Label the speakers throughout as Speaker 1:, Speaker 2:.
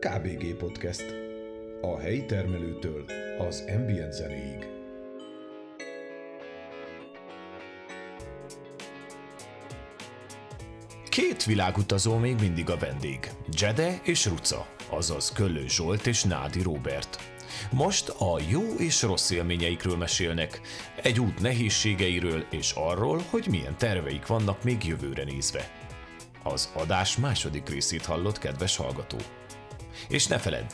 Speaker 1: KBG Podcast. A helyi termelőtől az ambient zenéig.
Speaker 2: Két világutazó még mindig a vendég, Jede és Ruca, azaz Köllő Zsolt és Nádi Robert. Most a jó és rossz élményeikről mesélnek, egy út nehézségeiről és arról, hogy milyen terveik vannak még jövőre nézve. Az adás második részét hallott, kedves hallgató. És ne feledd,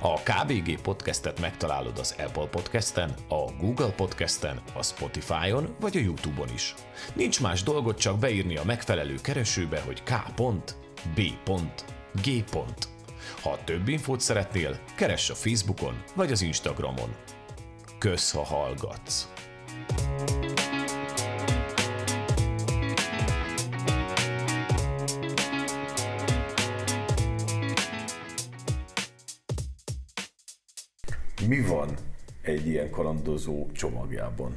Speaker 2: a KBG podcastet megtalálod az Apple podcasten, a Google podcasten, a Spotify-on vagy a YouTube-on is. Nincs más dolgot csak beírni a megfelelő keresőbe, hogy k.b.g. Ha több infót szeretnél, keress a Facebookon vagy az Instagramon. Kösz, ha hallgatsz!
Speaker 1: Kalandozó csomagjában?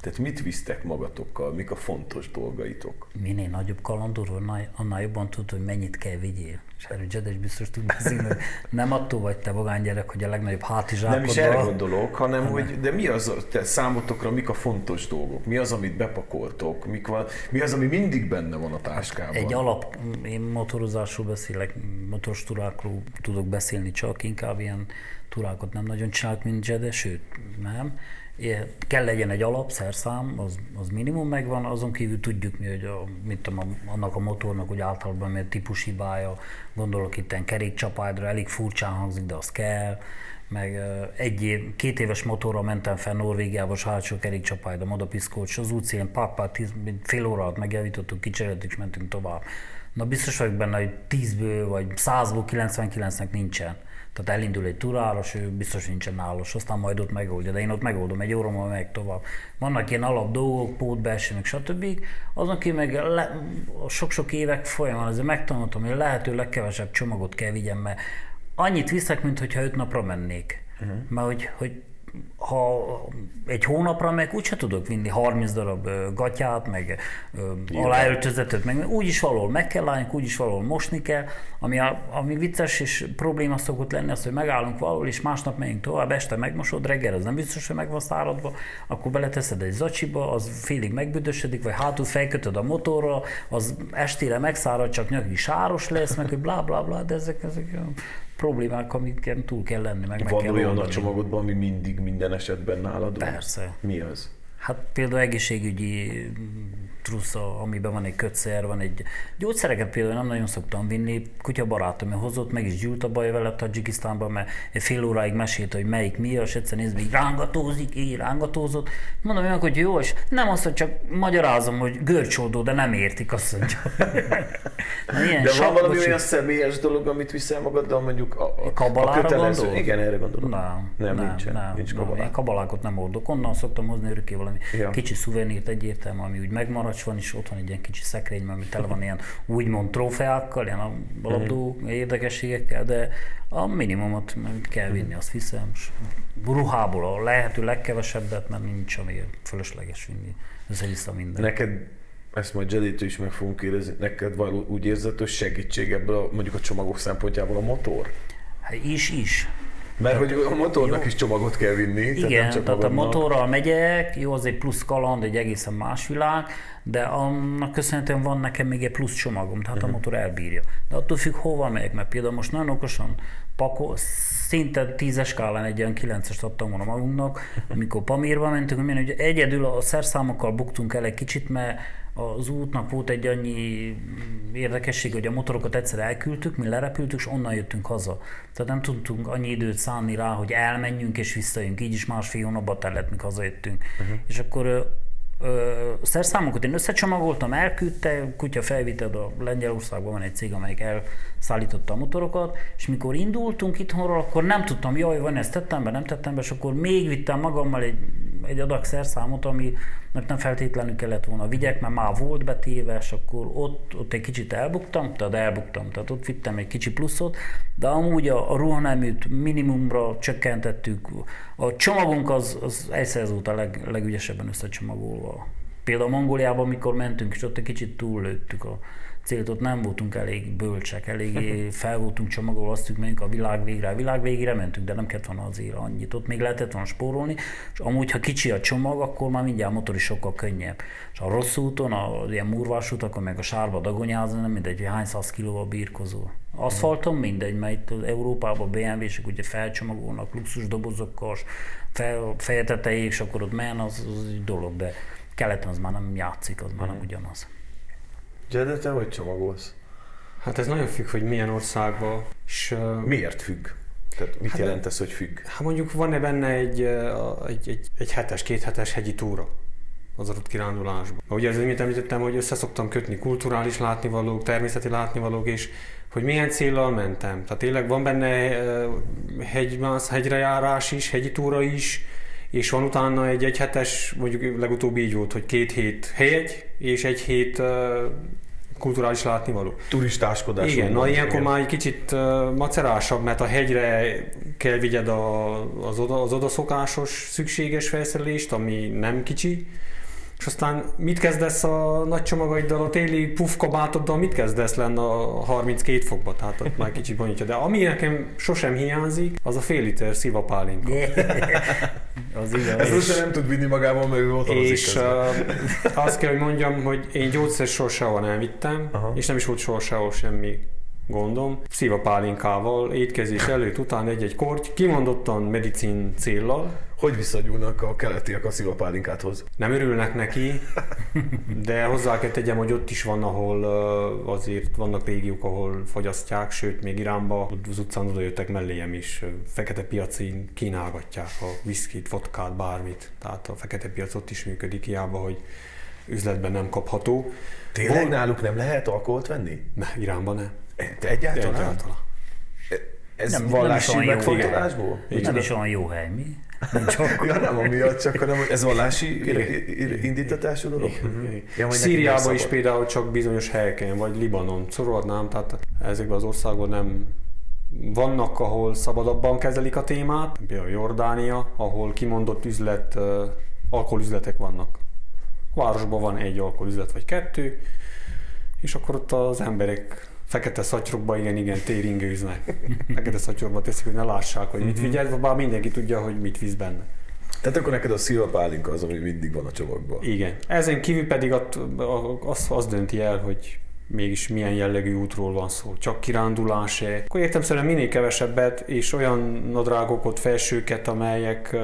Speaker 1: Tehát mit visztek magatokkal, mik a fontos dolgaitok?
Speaker 3: Minél nagyobb kalandorú, annál jobban tudod, hogy mennyit kell vigyél. És erről Jedes biztos tud beszélni, nem attól vagy te gyerek, hogy a legnagyobb hátizsákodban.
Speaker 1: Nem is erre gondolok, hanem, hanem hogy de mi az, te számotokra mik a fontos dolgok? Mi az, amit bepakoltok? Mik van, mi az, ami mindig benne van a táskában?
Speaker 3: Egy alap, én motorozásról beszélek, motoros turákról tudok beszélni csak, inkább ilyen turákat nem nagyon csinálok, mint Jede, sőt, nem kell legyen egy alapszerszám, az, az minimum megvan, azon kívül tudjuk mi, hogy a, mit tudom, annak a motornak hogy általában mi a típus hibája, gondolok itt kerékcsapágyra, elég furcsán hangzik, de az kell, meg egy év, két éves motorra mentem fel Norvégiába, és hátsó kerékcsapályra, modapiszkolt, az útszélén pár, tíz, fél óra alatt megjavítottuk, kicseréltük, és mentünk tovább. Na biztos vagyok benne, hogy 10-ből vagy 100-ból 99-nek nincsen. Tehát elindul egy turáros, ő biztos nincsen nálos, aztán majd ott megoldja, de én ott megoldom, egy óra múlva meg tovább. Vannak ilyen alap dolgok, pótbelsőnek, stb. Az, aki meg le, sok-sok évek folyamán azért megtanultam, hogy lehető legkevesebb csomagot kell vigyem, mert annyit viszek, mint hogyha öt napra mennék. Uh-huh. Mert hogy, hogy ha egy hónapra meg úgyse tudok vinni 30 darab gatyát, meg aláöltözetet, meg úgyis valahol meg kell állni, úgyis valahol mosni kell, ami, a, ami vicces és probléma szokott lenni az, hogy megállunk valahol, és másnap megyünk tovább, este megmosod, reggel az nem biztos, hogy meg van száradva, akkor beleteszed egy zacsiba, az félig megbüdösödik, vagy hátul felkötöd a motorra, az estére megszárad, csak nyaki sáros lesz, meg hogy blá blá blá, de ezek, ezek problémák, amiken túl kell lenni. Meg
Speaker 1: Van
Speaker 3: meg kell
Speaker 1: olyan a csomagodban, ami mindig minden esetben nálad?
Speaker 3: Persze.
Speaker 1: Mi az?
Speaker 3: Hát például egészségügyi trusza, amiben van egy kötszer, van egy... Gyógyszereket például nem nagyon szoktam vinni, kutya barátom hozott, meg is gyűlt a baj vele Tajikisztánban, mert egy fél óráig mesélt, hogy melyik mi, és egyszer nézve, így rángatózik, így rángatózott. Mondom hogy hogy jó, és nem azt, hogy csak magyarázom, hogy görcsoldó, de nem értik azt, hogy
Speaker 1: ilyen De van valami olyan személyes dolog, amit viszel magaddal, mondjuk a, a,
Speaker 3: a kötelező? Gondol?
Speaker 1: Igen, erre gondolom.
Speaker 3: Nem,
Speaker 1: nem, nem nincsen,
Speaker 3: nem,
Speaker 1: nincs
Speaker 3: kabalák. Nem, én kabalákot nem hordok. Onnan szoktam hozni örökké valami ja. kicsi szuvenírt egyértelmű, ami úgy megmarad, maracs van, és ott van egy ilyen kicsi szekrény, ami tele van ilyen úgymond trófeákkal, ilyen a labdó mm. érdekességekkel, de a minimumot kell vinni, azt hiszem. Ruhából a lehető legkevesebbet, mert nincs, ami fölösleges vinni. Össze-vissza minden.
Speaker 1: Neked ezt majd Jeditől is meg fogunk kérdezni, neked való úgy érzed, hogy segítség ebből a, mondjuk a csomagok szempontjából a motor?
Speaker 3: Hát is, is.
Speaker 1: Mert hogy a motornak jó. is csomagot kell vinni.
Speaker 3: Igen, tehát, csak tehát a motorral megyek, jó, az egy plusz kaland, egy egészen más világ, de annak köszönhetően van nekem még egy plusz csomagom, tehát uh-huh. a mhm. motor elbírja. De attól függ, hova megyek, mert például most nagyon okosan pakol, szinte tízes skálán egy olyan kilencest adtam volna magunknak, amikor Pamírba mentünk, hogy egyedül a szerszámokkal buktunk el egy kicsit, mert az útnak volt egy annyi érdekesség, hogy a motorokat egyszer elküldtük, mi lerepültük, és onnan jöttünk haza. Tehát nem tudtunk annyi időt szánni rá, hogy elmenjünk és visszajönk. Így is másfél hónapban tellett, míg hazajöttünk. Uh-huh. És akkor Ö, szerszámokat én összecsomagoltam, elküldte, kutya felvitted a Lengyelországban van egy cég, amelyik elszállította a motorokat, és mikor indultunk itthonról, akkor nem tudtam, jaj, van ezt tettem be, nem tettem be, és akkor még vittem magammal egy, egy adag szerszámot, ami mert nem feltétlenül kellett volna vigyek, mert már volt betéve, és akkor ott, ott egy kicsit elbuktam, tehát elbuktam, tehát ott vittem egy kicsi pluszot, de amúgy a, a ruhaneműt minimumra csökkentettük. A csomagunk az, az egyszer a leg, legügyesebben összecsomagolva. Például Mongóliában, amikor mentünk, és ott egy kicsit túllőttük a célt, ott nem voltunk elég bölcsek, elég fel voltunk csomagolva, azt mondjuk a világ végre, a világ végére mentünk, de nem kellett volna azért annyit, ott még lehetett volna spórolni, és amúgy, ha kicsi a csomag, akkor már mindjárt a motor is sokkal könnyebb. És a rossz úton, a ilyen murvás utakon, meg a sárba dagonyázni, nem mindegy, hogy hány száz kilóval birkozó. Aszfalton mindegy, mert itt Európában BMW-sek ugye felcsomagolnak luxus dobozokkal, fel, fejetetejék, és akkor ott men, az, az egy dolog, de keleten az már nem játszik, az már nem ugyanaz.
Speaker 1: Jede, te hogy csomagolsz?
Speaker 4: Hát ez nagyon függ, hogy milyen országban. És,
Speaker 1: Miért függ? Tehát mit
Speaker 4: Hát-
Speaker 1: jelent ez, hogy függ?
Speaker 4: hát mondjuk van-e benne egy, egy, egy, egy hetes, két hetes hegyi túra az adott kirándulásban. Ugye az imént említettem, hogy össze szoktam kötni kulturális látnivalók, természeti látnivalók, és hogy milyen céllal mentem. Tehát tényleg van benne hegymász, hegyre járás is, hegyi túra is, és van utána egy egyhetes, mondjuk legutóbb így volt, hogy két hét hegy, és egy hét kulturális látnivaló.
Speaker 1: Turistáskodás.
Speaker 4: Igen, na ilyenkor már egy kicsit macerásabb, mert a hegyre kell vigyed a, az, oda, az odaszokásos szükséges felszerelést, ami nem kicsi, és aztán mit kezdesz a nagy csomagaiddal, a téli puffkabátoddal, mit kezdesz lenne a 32 fokba, tehát ott már kicsit bonyolítja. De ami nekem sosem hiányzik, az a fél liter szivapálinka.
Speaker 3: az igaz.
Speaker 1: Ez most nem tud vinni magával, mert ő motorozik
Speaker 4: És uh, azt kell, hogy mondjam, hogy én gyógyszer soha nem vittem,
Speaker 1: Aha.
Speaker 4: és nem is volt soha sehol semmi gondom. Szívapálinkával, étkezés előtt, után egy-egy korty, kimondottan medicin céllal.
Speaker 1: Hogy visszagyúlnak a keletiek a szivapálinkáthoz?
Speaker 4: Nem örülnek neki, de hozzá kell tegyem, hogy ott is van, ahol azért vannak régiók, ahol fogyasztják, sőt, még Iránba az utcán oda jöttek melléjem is, fekete piacin kínálgatják a viszkit, vodkát, bármit. Tehát a fekete piac ott is működik, hiába, hogy üzletben nem kapható.
Speaker 1: Tényleg
Speaker 4: Van-
Speaker 1: náluk nem lehet alkoholt venni?
Speaker 4: Ne, Iránban ne.
Speaker 1: Te egyáltalán?
Speaker 4: Egyáltalán.
Speaker 1: Ez
Speaker 3: Nem- nem
Speaker 1: vallási
Speaker 3: is olyan jó,
Speaker 1: megfontolásból?
Speaker 3: Nem is olyan jó hely, mi? Nincs akkor.
Speaker 1: Ja, nem amiatt, csak hanem, hogy ez vallási indítatású dolog? Ja, hogy neki
Speaker 4: Szíriában is például csak bizonyos helyeken, vagy Libanon, szorolhatnám, tehát ezekben az országban nem vannak, ahol szabadabban kezelik a témát, például Jordánia, ahol kimondott üzlet, alkoholüzletek vannak. A városban van egy alkoholüzlet vagy kettő, és akkor ott az emberek fekete szatyrokba igen, igen, téringőznek. Fekete szatyrokba teszik, hogy ne lássák, hogy mit vigyed, bár mindenki tudja, hogy mit visz benne.
Speaker 1: Tehát akkor neked a szilvapálinka az, ami mindig van a csomagban.
Speaker 4: Igen. Ezen kívül pedig att, az, az dönti el, hogy mégis milyen jellegű útról van szó. Csak kirándulás-e. Akkor értemszerűen minél kevesebbet, és olyan nadrágokat, felsőket, amelyek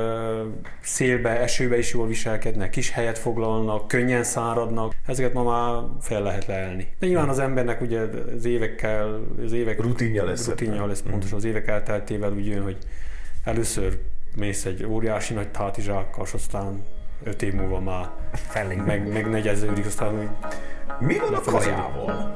Speaker 4: szélbe, esőbe is jól viselkednek, kis helyet foglalnak, könnyen száradnak. Ezeket ma már fel lehet leelni. De nyilván az embernek ugye az évekkel, az évek
Speaker 1: Rutinja lesz
Speaker 4: rutinja lesz pontosan az évek elteltével úgy jön, hogy először mész egy óriási nagy hátizsákkal, és aztán öt év múlva már
Speaker 3: Felé.
Speaker 4: meg, meg negyeződik, aztán úgy
Speaker 1: Mi van a kajával?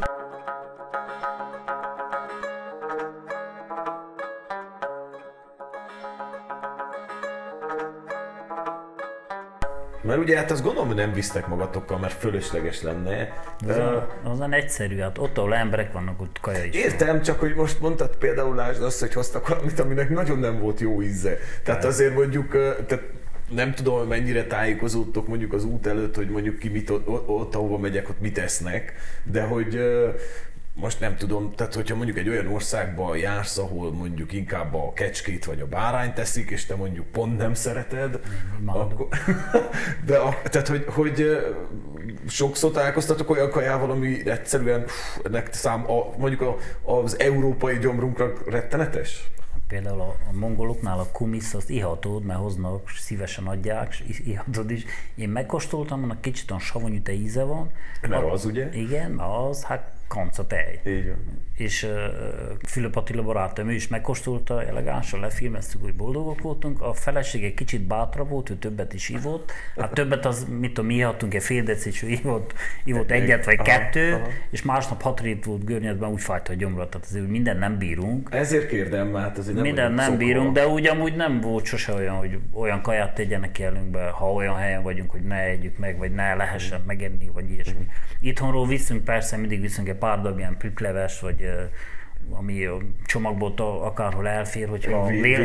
Speaker 1: Mert ugye hát azt gondolom, hogy nem visztek magatokkal, mert fölösleges lenne.
Speaker 3: Az, a, az olyan egyszerű, hát ott, ahol emberek vannak, ott kaja is. van.
Speaker 1: Értem, csak hogy most mondtad például lásd azt, hogy hoztak valamit, aminek nagyon nem volt jó íze. Tehát azért mondjuk, tehát nem tudom, hogy mennyire tájékozódtok mondjuk az út előtt, hogy mondjuk ki mit, ott, ott ahova megyek, ott mit esznek, de hogy most nem tudom, tehát hogyha mondjuk egy olyan országba jársz, ahol mondjuk inkább a kecskét vagy a bárányt teszik, és te mondjuk pont nem szereted, akkor, de a, tehát, hogy, hogy sokszor találkoztatok olyan kajával, ami egyszerűen pff, ennek szám, a, mondjuk a, az európai gyomrunkra rettenetes?
Speaker 3: Például a, a mongoloknál a kumisz, azt ihatod, mert hoznak, szívesen adják, és ihatod is. Én megkóstoltam, annak kicsit olyan savanyú te íze van.
Speaker 1: Mert az ugye?
Speaker 3: Igen, az, hát kanca tej.
Speaker 1: Így van.
Speaker 3: És uh, Fülöp Attila barátom, ő is megkóstolta, elegánsan lefilmeztük, hogy boldogok voltunk. A feleség egy kicsit bátra volt, ő többet is ivott. Hát többet az, mit tudom, mi ihattunk egy fél decit, és ő ivott, ivott egyet vagy
Speaker 1: Aha,
Speaker 3: kettő,
Speaker 1: aha.
Speaker 3: és másnap hat rét volt görnyedben, úgy fájt a gyomra, tehát azért minden nem bírunk.
Speaker 1: Ezért kérdem, hát azért nem
Speaker 3: Minden nem
Speaker 1: szokva.
Speaker 3: bírunk, de úgy amúgy nem volt sose olyan, hogy olyan kaját tegyenek ki előnkbe, ha olyan helyen vagyunk, hogy ne együk meg, vagy ne lehessen megenni, vagy ilyesmi. Itthonról viszünk persze, mindig viszünk egy pár darab ilyen prükleves, vagy ami a csomagból akárhol elfér, hogyha
Speaker 1: Vé-
Speaker 3: vél...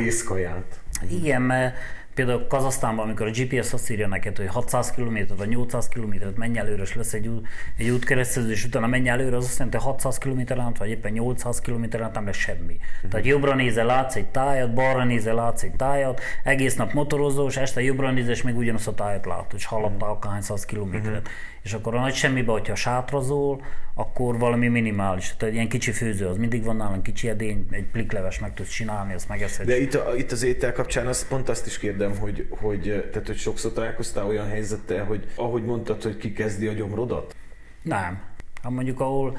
Speaker 3: Igen, mert, Például Kazasztánban, amikor a GPS azt írja neked, hogy 600 km vagy 800 km menj előre, és lesz egy, út, egy útkeresztező, és utána menj előre, az azt jelenti, hogy 600 km át, vagy éppen 800 km át nem lesz semmi. Uh-huh. Tehát jobbra nézel, látsz egy tájat, balra nézel, látsz egy tájat, egész nap motorozó, és este jobbra nézel, és még ugyanazt a tájat látod, és uh-huh. akárhány száz kilométeret. Uh-huh. És akkor a nagy semmibe, hogyha sátrazol, akkor valami minimális. Tehát egy ilyen kicsi főző, az mindig van nálam kicsi edény, egy plikleves meg tudsz csinálni, azt megeszed.
Speaker 1: De itt, a, itt az étel kapcsán azt, pont azt is kérdem, hogy, hogy, tehát, hogy sokszor találkoztál olyan helyzettel, hogy ahogy mondtad, hogy ki kezdi a gyomrodat?
Speaker 3: Nem. Hát mondjuk ahol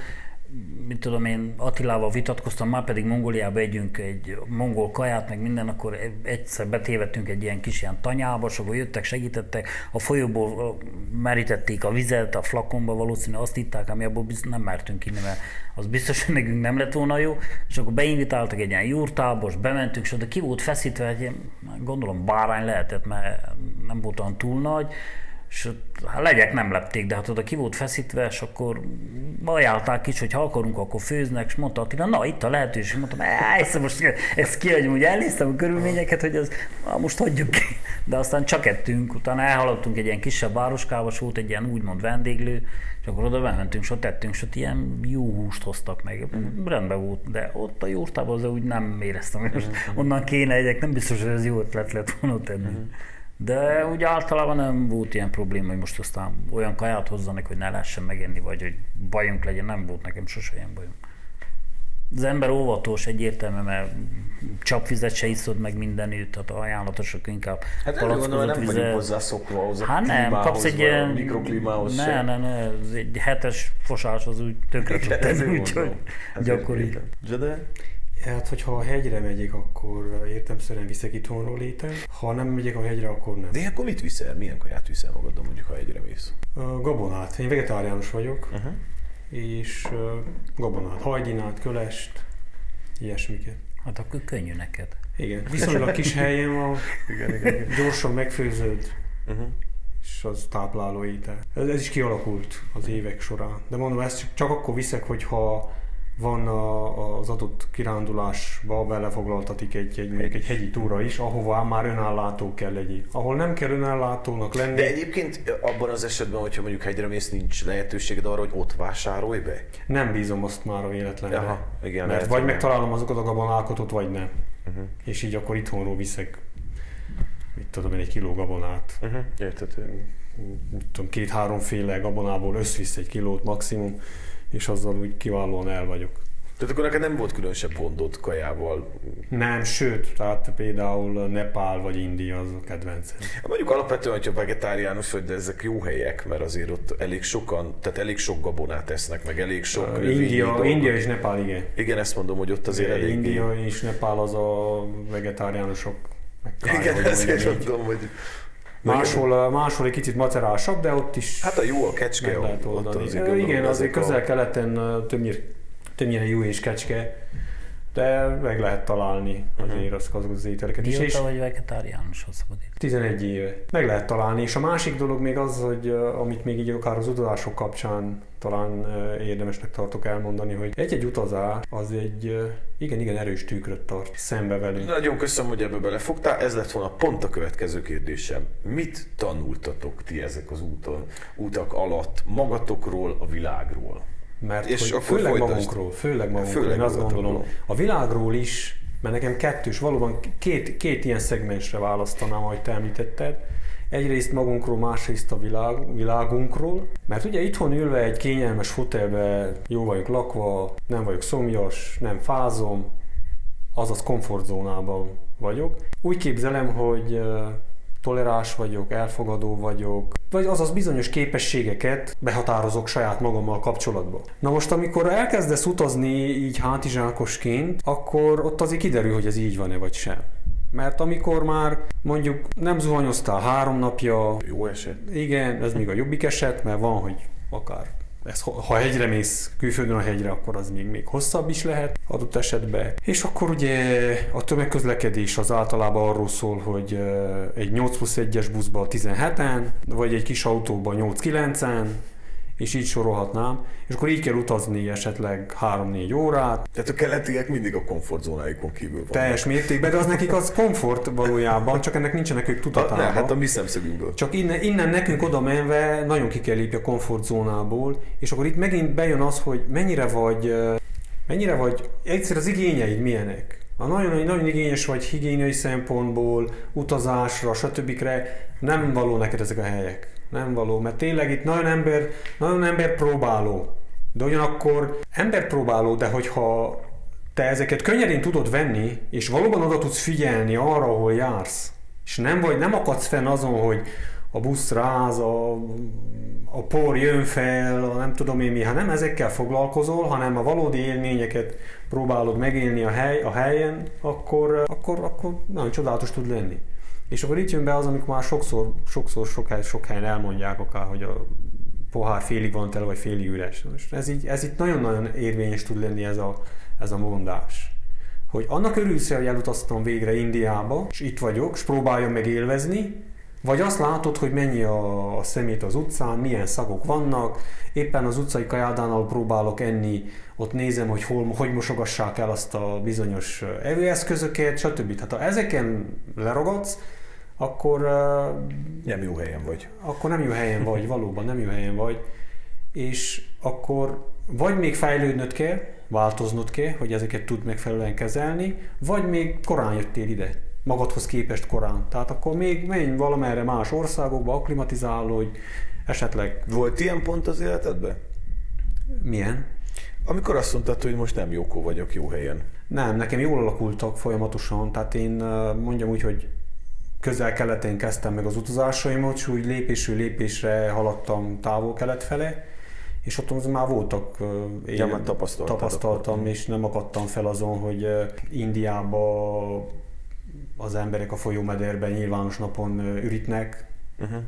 Speaker 3: mit tudom én, Attilával vitatkoztam, már pedig Mongóliába együnk egy mongol kaját, meg minden, akkor egyszer betévettünk egy ilyen kis ilyen tanyába, és akkor jöttek, segítettek, a folyóból merítették a vizet, a flakonba valószínűleg azt itták, ami abból biztos nem mertünk inni, mert az biztos, hogy nekünk nem lett volna jó, és akkor beinvitáltak egy ilyen jurtába, bementünk, és oda ki volt feszítve, egy ilyen, gondolom bárány lehetett, mert nem volt olyan túl nagy, és hát legyek nem lepték, de hát oda ki volt feszítve, és akkor ajánlták is, hogy ha akarunk, akkor főznek, és mondta Attila, na itt a lehetőség, mondtam, ezt most ezt kiadjunk, úgy elnéztem a körülményeket, hogy az, na, most hagyjuk ki. De aztán csak ettünk, utána elhaladtunk egy ilyen kisebb városkába, és volt egy ilyen úgymond vendéglő, és akkor oda bementünk, és ott tettünk, és ott ilyen jó húst hoztak meg. Mm. Rendben volt, de ott a jurtában az úgy nem éreztem, hogy most mm. onnan kéne egyek, nem biztos, hogy ez jó ötlet lett volna ott enni. Mm. De úgy általában nem volt ilyen probléma, hogy most aztán olyan kaját hozzanak, hogy ne lehessen megenni, vagy hogy bajunk legyen, nem volt nekem sose ilyen bajom. Az ember óvatos egyértelmű, mert csapvizet se iszod meg mindenütt, tehát ajánlatosok inkább
Speaker 1: Hát gondolom, nem vizet. vagyunk hozzászokva ahhoz a
Speaker 3: Hát nem, kapsz egy ilyen...
Speaker 1: mikroklímához
Speaker 3: Ne, sem. ne, ne, egy hetes fosás az úgy tönkre tud tenni, úgyhogy gyakori.
Speaker 1: Zsede?
Speaker 4: Hát, hogyha a hegyre megyek, akkor értemszerűen viszek itthonról ételt. Ha nem megyek a hegyre, akkor nem.
Speaker 1: De akkor mit viszel? Milyen kaját viszel magadon, mondjuk, ha hegyre mész?
Speaker 4: A gabonát. Én vegetáriánus vagyok, uh-huh. és uh, gabonát, hajdinát, kölest, ilyesmiket.
Speaker 3: Hát akkor könnyű neked.
Speaker 4: Igen. Viszonylag kis helyen van, igen, igen, igen. gyorsan megfőződ, uh-huh. és az tápláló étel. Ez, ez is kialakult az évek során. De mondom, ezt csak akkor viszek, hogyha van a, az adott kirándulásba belefoglaltatik egy, egy, egy, egy hegyi túra is, ahova már önállátó kell legyen. Ahol nem kell önállátónak lenni.
Speaker 1: De egyébként abban az esetben, hogyha mondjuk hegyre mész, nincs lehetőséged arra, hogy ott vásárolj be?
Speaker 4: Nem bízom azt már a véletlenre. Aha, igen, Mert vagy megtalálom azokat a gabonákotot, vagy nem. Uh-huh. És így akkor itthonról viszek, mit tudom én, egy kiló gabonát. Uh-huh.
Speaker 1: Értető.
Speaker 4: Tudom, két-háromféle gabonából összvisz egy kilót maximum és azzal úgy kiválóan el vagyok.
Speaker 1: Tehát akkor neked nem volt különösebb gondod kajával?
Speaker 4: Nem, sőt, tehát például Nepál vagy India az a kedvencem.
Speaker 1: Hát mondjuk alapvetően, hogyha vegetáriánus vagy, de ezek jó helyek, mert azért ott elég sokan, tehát elég sok gabonát esznek, meg elég sok
Speaker 4: uh, India, India és Nepál, igen.
Speaker 1: Igen, ezt mondom, hogy ott azért elég...
Speaker 4: India és Nepál az a vegetáriánusok
Speaker 1: meg Igen, ezért mondom, hogy
Speaker 4: Máshol, máshol egy kicsit macerásabb, de ott is
Speaker 1: Hát a jó a kecske,
Speaker 4: lehet oldani. Ott azért Igen, azért közel-keleten többnyire, többnyire jó és kecske, de meg lehet találni az az ételeket
Speaker 3: is. Mióta vagy vegetáriánus, ha szabad
Speaker 4: 11 éve. Meg lehet találni, és a másik dolog még az, hogy amit még így akár az utazások kapcsán talán érdemesnek tartok elmondani, hogy egy-egy utazás az egy igen-igen erős tükröt tart szembe velünk.
Speaker 1: Nagyon köszönöm, hogy ebbe belefogtál. Ez lett volna pont a következő kérdésem. Mit tanultatok ti ezek az úton, utak alatt magatokról, a világról?
Speaker 4: Mert és hogy akkor főleg magunkról, főleg magunkról, főleg én azt gondolom, a világról is, mert nekem kettős, valóban két, két ilyen szegmensre választanám, ahogy te említetted. Egyrészt magunkról, másrészt a világ, világunkról, mert ugye itthon ülve egy kényelmes fotelbe jó vagyok lakva, nem vagyok szomjas, nem fázom, azaz komfortzónában vagyok. Úgy képzelem, hogy toleráns vagyok, elfogadó vagyok, vagy azaz bizonyos képességeket behatározok saját magammal kapcsolatban. Na most, amikor elkezdesz utazni így hátizsákosként, akkor ott azért kiderül, hogy ez így van-e vagy sem. Mert amikor már mondjuk nem zuhanyoztál három napja...
Speaker 1: Jó eset.
Speaker 4: Igen, ez még a jobbik eset, mert van, hogy akár ez, ha hegyre mész, külföldön a hegyre, akkor az még, még hosszabb is lehet adott esetben. És akkor ugye a tömegközlekedés az általában arról szól, hogy egy 8 plusz 1-es buszba 17-en, vagy egy kis autóban 8-9-en, és így sorolhatnám, és akkor így kell utazni esetleg 3-4 órát.
Speaker 1: Tehát a keletiek mindig a komfortzónáikon kívül vannak.
Speaker 4: Teljes mértékben, de az nekik az komfort valójában, csak ennek nincsenek ők tudatában.
Speaker 1: Ne, hát a mi szemszögünkből.
Speaker 4: Csak innen, innen nekünk oda menve nagyon ki kell lépni a komfortzónából, és akkor itt megint bejön az, hogy mennyire vagy, mennyire vagy, egyszer az igényeid milyenek. Ha nagyon, nagyon igényes vagy higiéniai szempontból, utazásra, stb. nem való neked ezek a helyek. Nem való, mert tényleg itt nagyon ember, nagyon ember próbáló. De ugyanakkor ember próbáló, de hogyha te ezeket könnyedén tudod venni, és valóban oda tudsz figyelni arra, ahol jársz, és nem vagy, nem akadsz fenn azon, hogy a busz ráz, a, a por jön fel, a nem tudom én mi, hát nem ezekkel foglalkozol, hanem a valódi élményeket próbálod megélni a, hely, a helyen, akkor, akkor, akkor nagyon csodálatos tud lenni. És akkor itt jön be az, amikor már sokszor, sokszor sok, hely, sok helyen elmondják akár, hogy a pohár félig van tele, vagy félig üres. Most ez, így, ez itt nagyon-nagyon érvényes tud lenni ez a, ez a mondás. Hogy annak örülsz, hogy elutaztam végre Indiába, és itt vagyok, és próbáljam meg élvezni, vagy azt látod, hogy mennyi a, a szemét az utcán, milyen szagok vannak, éppen az utcai kajádánál próbálok enni, ott nézem, hogy hol, hogy mosogassák el azt a bizonyos evőeszközöket, stb. Tehát ha ezeken lerogadsz, akkor...
Speaker 1: Nem jó helyen vagy.
Speaker 4: Akkor nem jó helyen vagy, valóban nem jó helyen vagy. És akkor vagy még fejlődnöd kell, változnod kell, hogy ezeket tud megfelelően kezelni, vagy még korán jöttél ide magadhoz képest korán. Tehát akkor még menj valamerre más országokba, akklimatizálódj, esetleg...
Speaker 1: Volt ilyen pont az életedben?
Speaker 4: Milyen?
Speaker 1: Amikor azt mondtad, hogy most nem jókó vagyok jó helyen.
Speaker 4: Nem, nekem jól alakultak folyamatosan, tehát én mondjam úgy, hogy közel-keleten kezdtem meg az utazásaimat, és úgy lépésről lépésre haladtam távol-kelet fele, és ott az már voltak,
Speaker 1: én ja, tapasztaltam,
Speaker 4: tapasztaltam és nem akadtam fel azon, hogy Indiába az emberek a folyómederben nyilvános napon ürítnek, uh-huh.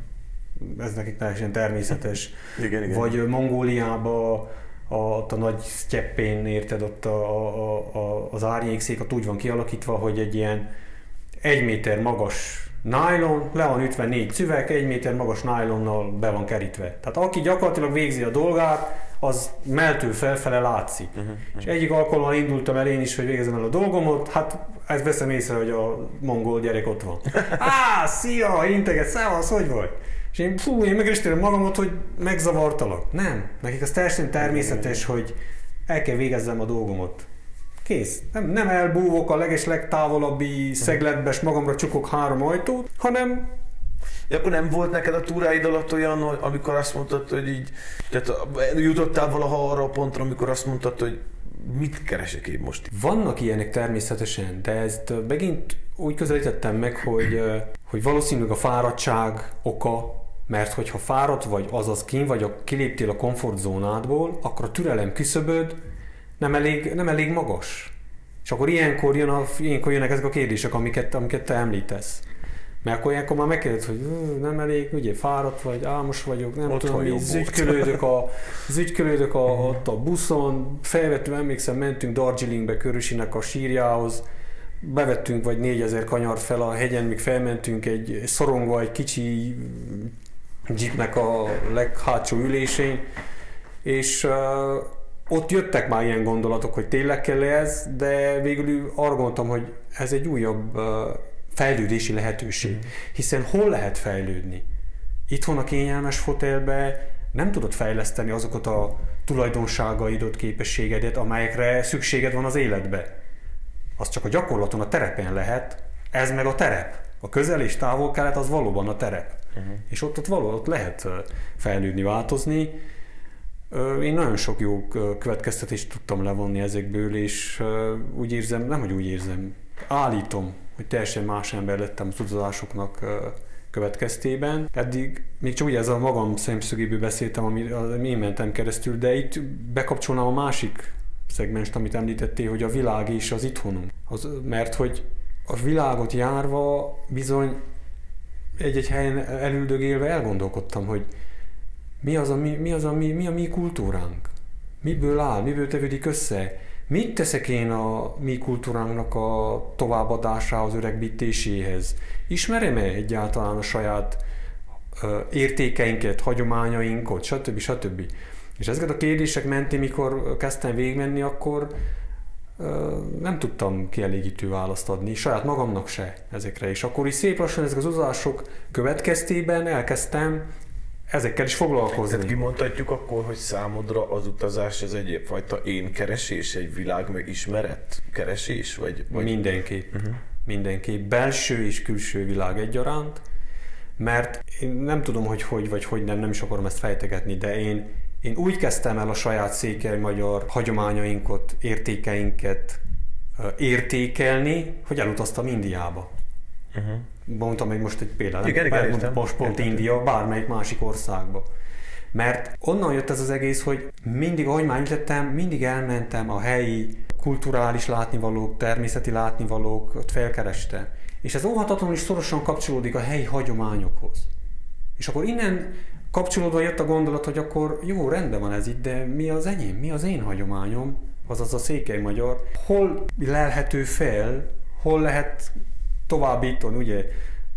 Speaker 4: ez nekik teljesen természetes.
Speaker 1: igen, igen.
Speaker 4: Vagy Mongóliába a, a nagy sztyeppén, érted, ott a, a, a, az árnyékszék ott úgy van kialakítva, hogy egy ilyen egy méter magas nylon, le van ütve négy szüveg, egy méter magas nylonnal be van kerítve. Tehát aki gyakorlatilag végzi a dolgát, az meltő felfele látszik. Uh-huh, uh-huh. És egyik alkalommal indultam el én is, hogy végezem el a dolgomot, hát ezt veszem észre, hogy a mongol gyerek ott van. Á, szia, integet, szevasz, hogy vagy? És én, fú, én megestélem magamat, hogy megzavartalak. Nem, nekik az teljesen természetes, hogy el kell végezzem a dolgomot. Kész. Nem, nem elbúvok a leges legtávolabbi szegletbe, és magamra csukok három ajtót, hanem
Speaker 1: Ja, akkor nem volt neked a túráid alatt olyan, amikor azt mondtad, hogy így, tehát jutottál valaha arra a pontra, amikor azt mondtad, hogy mit keresek én most?
Speaker 4: Vannak ilyenek természetesen, de ezt megint úgy közelítettem meg, hogy, hogy valószínűleg a fáradtság oka, mert hogyha fáradt vagy, azaz kín vagy, a, kiléptél a komfortzónádból, akkor a türelem küszöböd nem elég, nem elég magas. És akkor ilyenkor, jön a, ilyenkor jönnek ezek a kérdések, amiket, amiket te említesz. Mert akkor ilyenkor már megkérdez, hogy nem elég, ugye fáradt vagy, álmos vagyok, nem Otthon tudom, zügykölődök, a, zügykölődök a, ott a buszon, felvettünk, emlékszem, mentünk Darjeelingbe Körösinek a sírjához, bevettünk vagy négyezer kanyart fel a hegyen, míg felmentünk egy szorongva, egy kicsi jeepnek a leghátsó ülésén, és ott jöttek már ilyen gondolatok, hogy tényleg kell ez, de végül arra gondoltam, hogy ez egy újabb fejlődési lehetőség. Mm. Hiszen hol lehet fejlődni? Itthon a kényelmes fotelbe nem tudod fejleszteni azokat a tulajdonságaidot, képességedet, amelyekre szükséged van az életbe. Az csak a gyakorlaton, a terepen lehet, ez meg a terep. A közel és távol kelet az valóban a terep. Uh-huh. És ott, ott valóban ott lehet fejlődni, változni. Én nagyon sok jó következtetést tudtam levonni ezekből, és úgy érzem, nem hogy úgy érzem, állítom, hogy teljesen más ember lettem az utazásoknak következtében. Eddig még csak ugye ez a magam szemszögéből beszéltem, ami, ami én mentem keresztül, de itt bekapcsolnám a másik szegmest, amit említettél, hogy a világ és az itthonunk. Az, mert hogy a világot járva bizony egy-egy helyen elüldögélve elgondolkodtam, hogy mi az a mi, mi, az a mi, mi a mi kultúránk? Miből áll, miből tevődik össze? Mit teszek én a mi kultúránknak a továbbadásához, öregbítéséhez? Ismerem-e egyáltalán a saját értékeinket, hagyományainkat, stb. stb. És ezeket a kérdések mentén, mikor kezdtem végigmenni, akkor nem tudtam kielégítő választ adni, saját magamnak se ezekre. És akkor is szép lassan ezek az utazások következtében elkezdtem ezekkel is foglalkozni.
Speaker 1: Tehát kimondhatjuk akkor, hogy számodra az utazás ez egyfajta én keresés, egy világ meg ismeret keresés? Vagy,
Speaker 4: vagy... Mindenképp. Uh-huh. Mindenképp. Belső és külső világ egyaránt, mert én nem tudom, hogy hogy vagy hogy nem, nem is akarom ezt fejtegetni, de én én úgy kezdtem el a saját székely magyar hagyományainkat, értékeinket értékelni, hogy elutaztam Indiába. Uh-huh. Mondtam még most egy példát.
Speaker 1: Igen, igen,
Speaker 4: értem. Most pont értem. India, bármelyik másik országba. Mert onnan jött ez az egész, hogy mindig, ahogy már említettem, mindig elmentem a helyi kulturális látnivalók, természeti látnivalók, ott felkerestem. És ez óhatatlanul is szorosan kapcsolódik a helyi hagyományokhoz. És akkor innen kapcsolódva jött a gondolat, hogy akkor jó, rendben van ez itt, de mi az enyém, mi az én hagyományom, azaz a székely magyar, hol lelhető fel, hol lehet továbbítani, ugye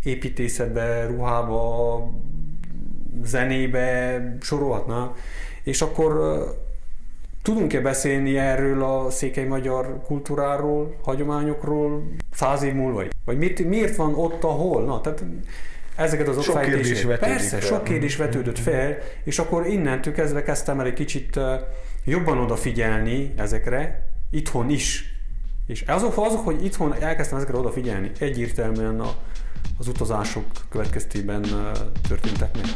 Speaker 4: építészetbe, ruhába, zenébe, sorolhatná, és akkor tudunk-e beszélni erről a székely magyar kultúráról, hagyományokról száz év múlva? Vagy mit, miért van ott, ahol? Na, tehát ezeket az
Speaker 1: kérdés
Speaker 4: Persze, fel. sok kérdés vetődött fel, és akkor innentől kezdve kezdtem el egy kicsit jobban odafigyelni ezekre, itthon is. És azok, azok hogy itthon elkezdtem ezekre odafigyelni, egyértelműen a, az utazások következtében történtek meg.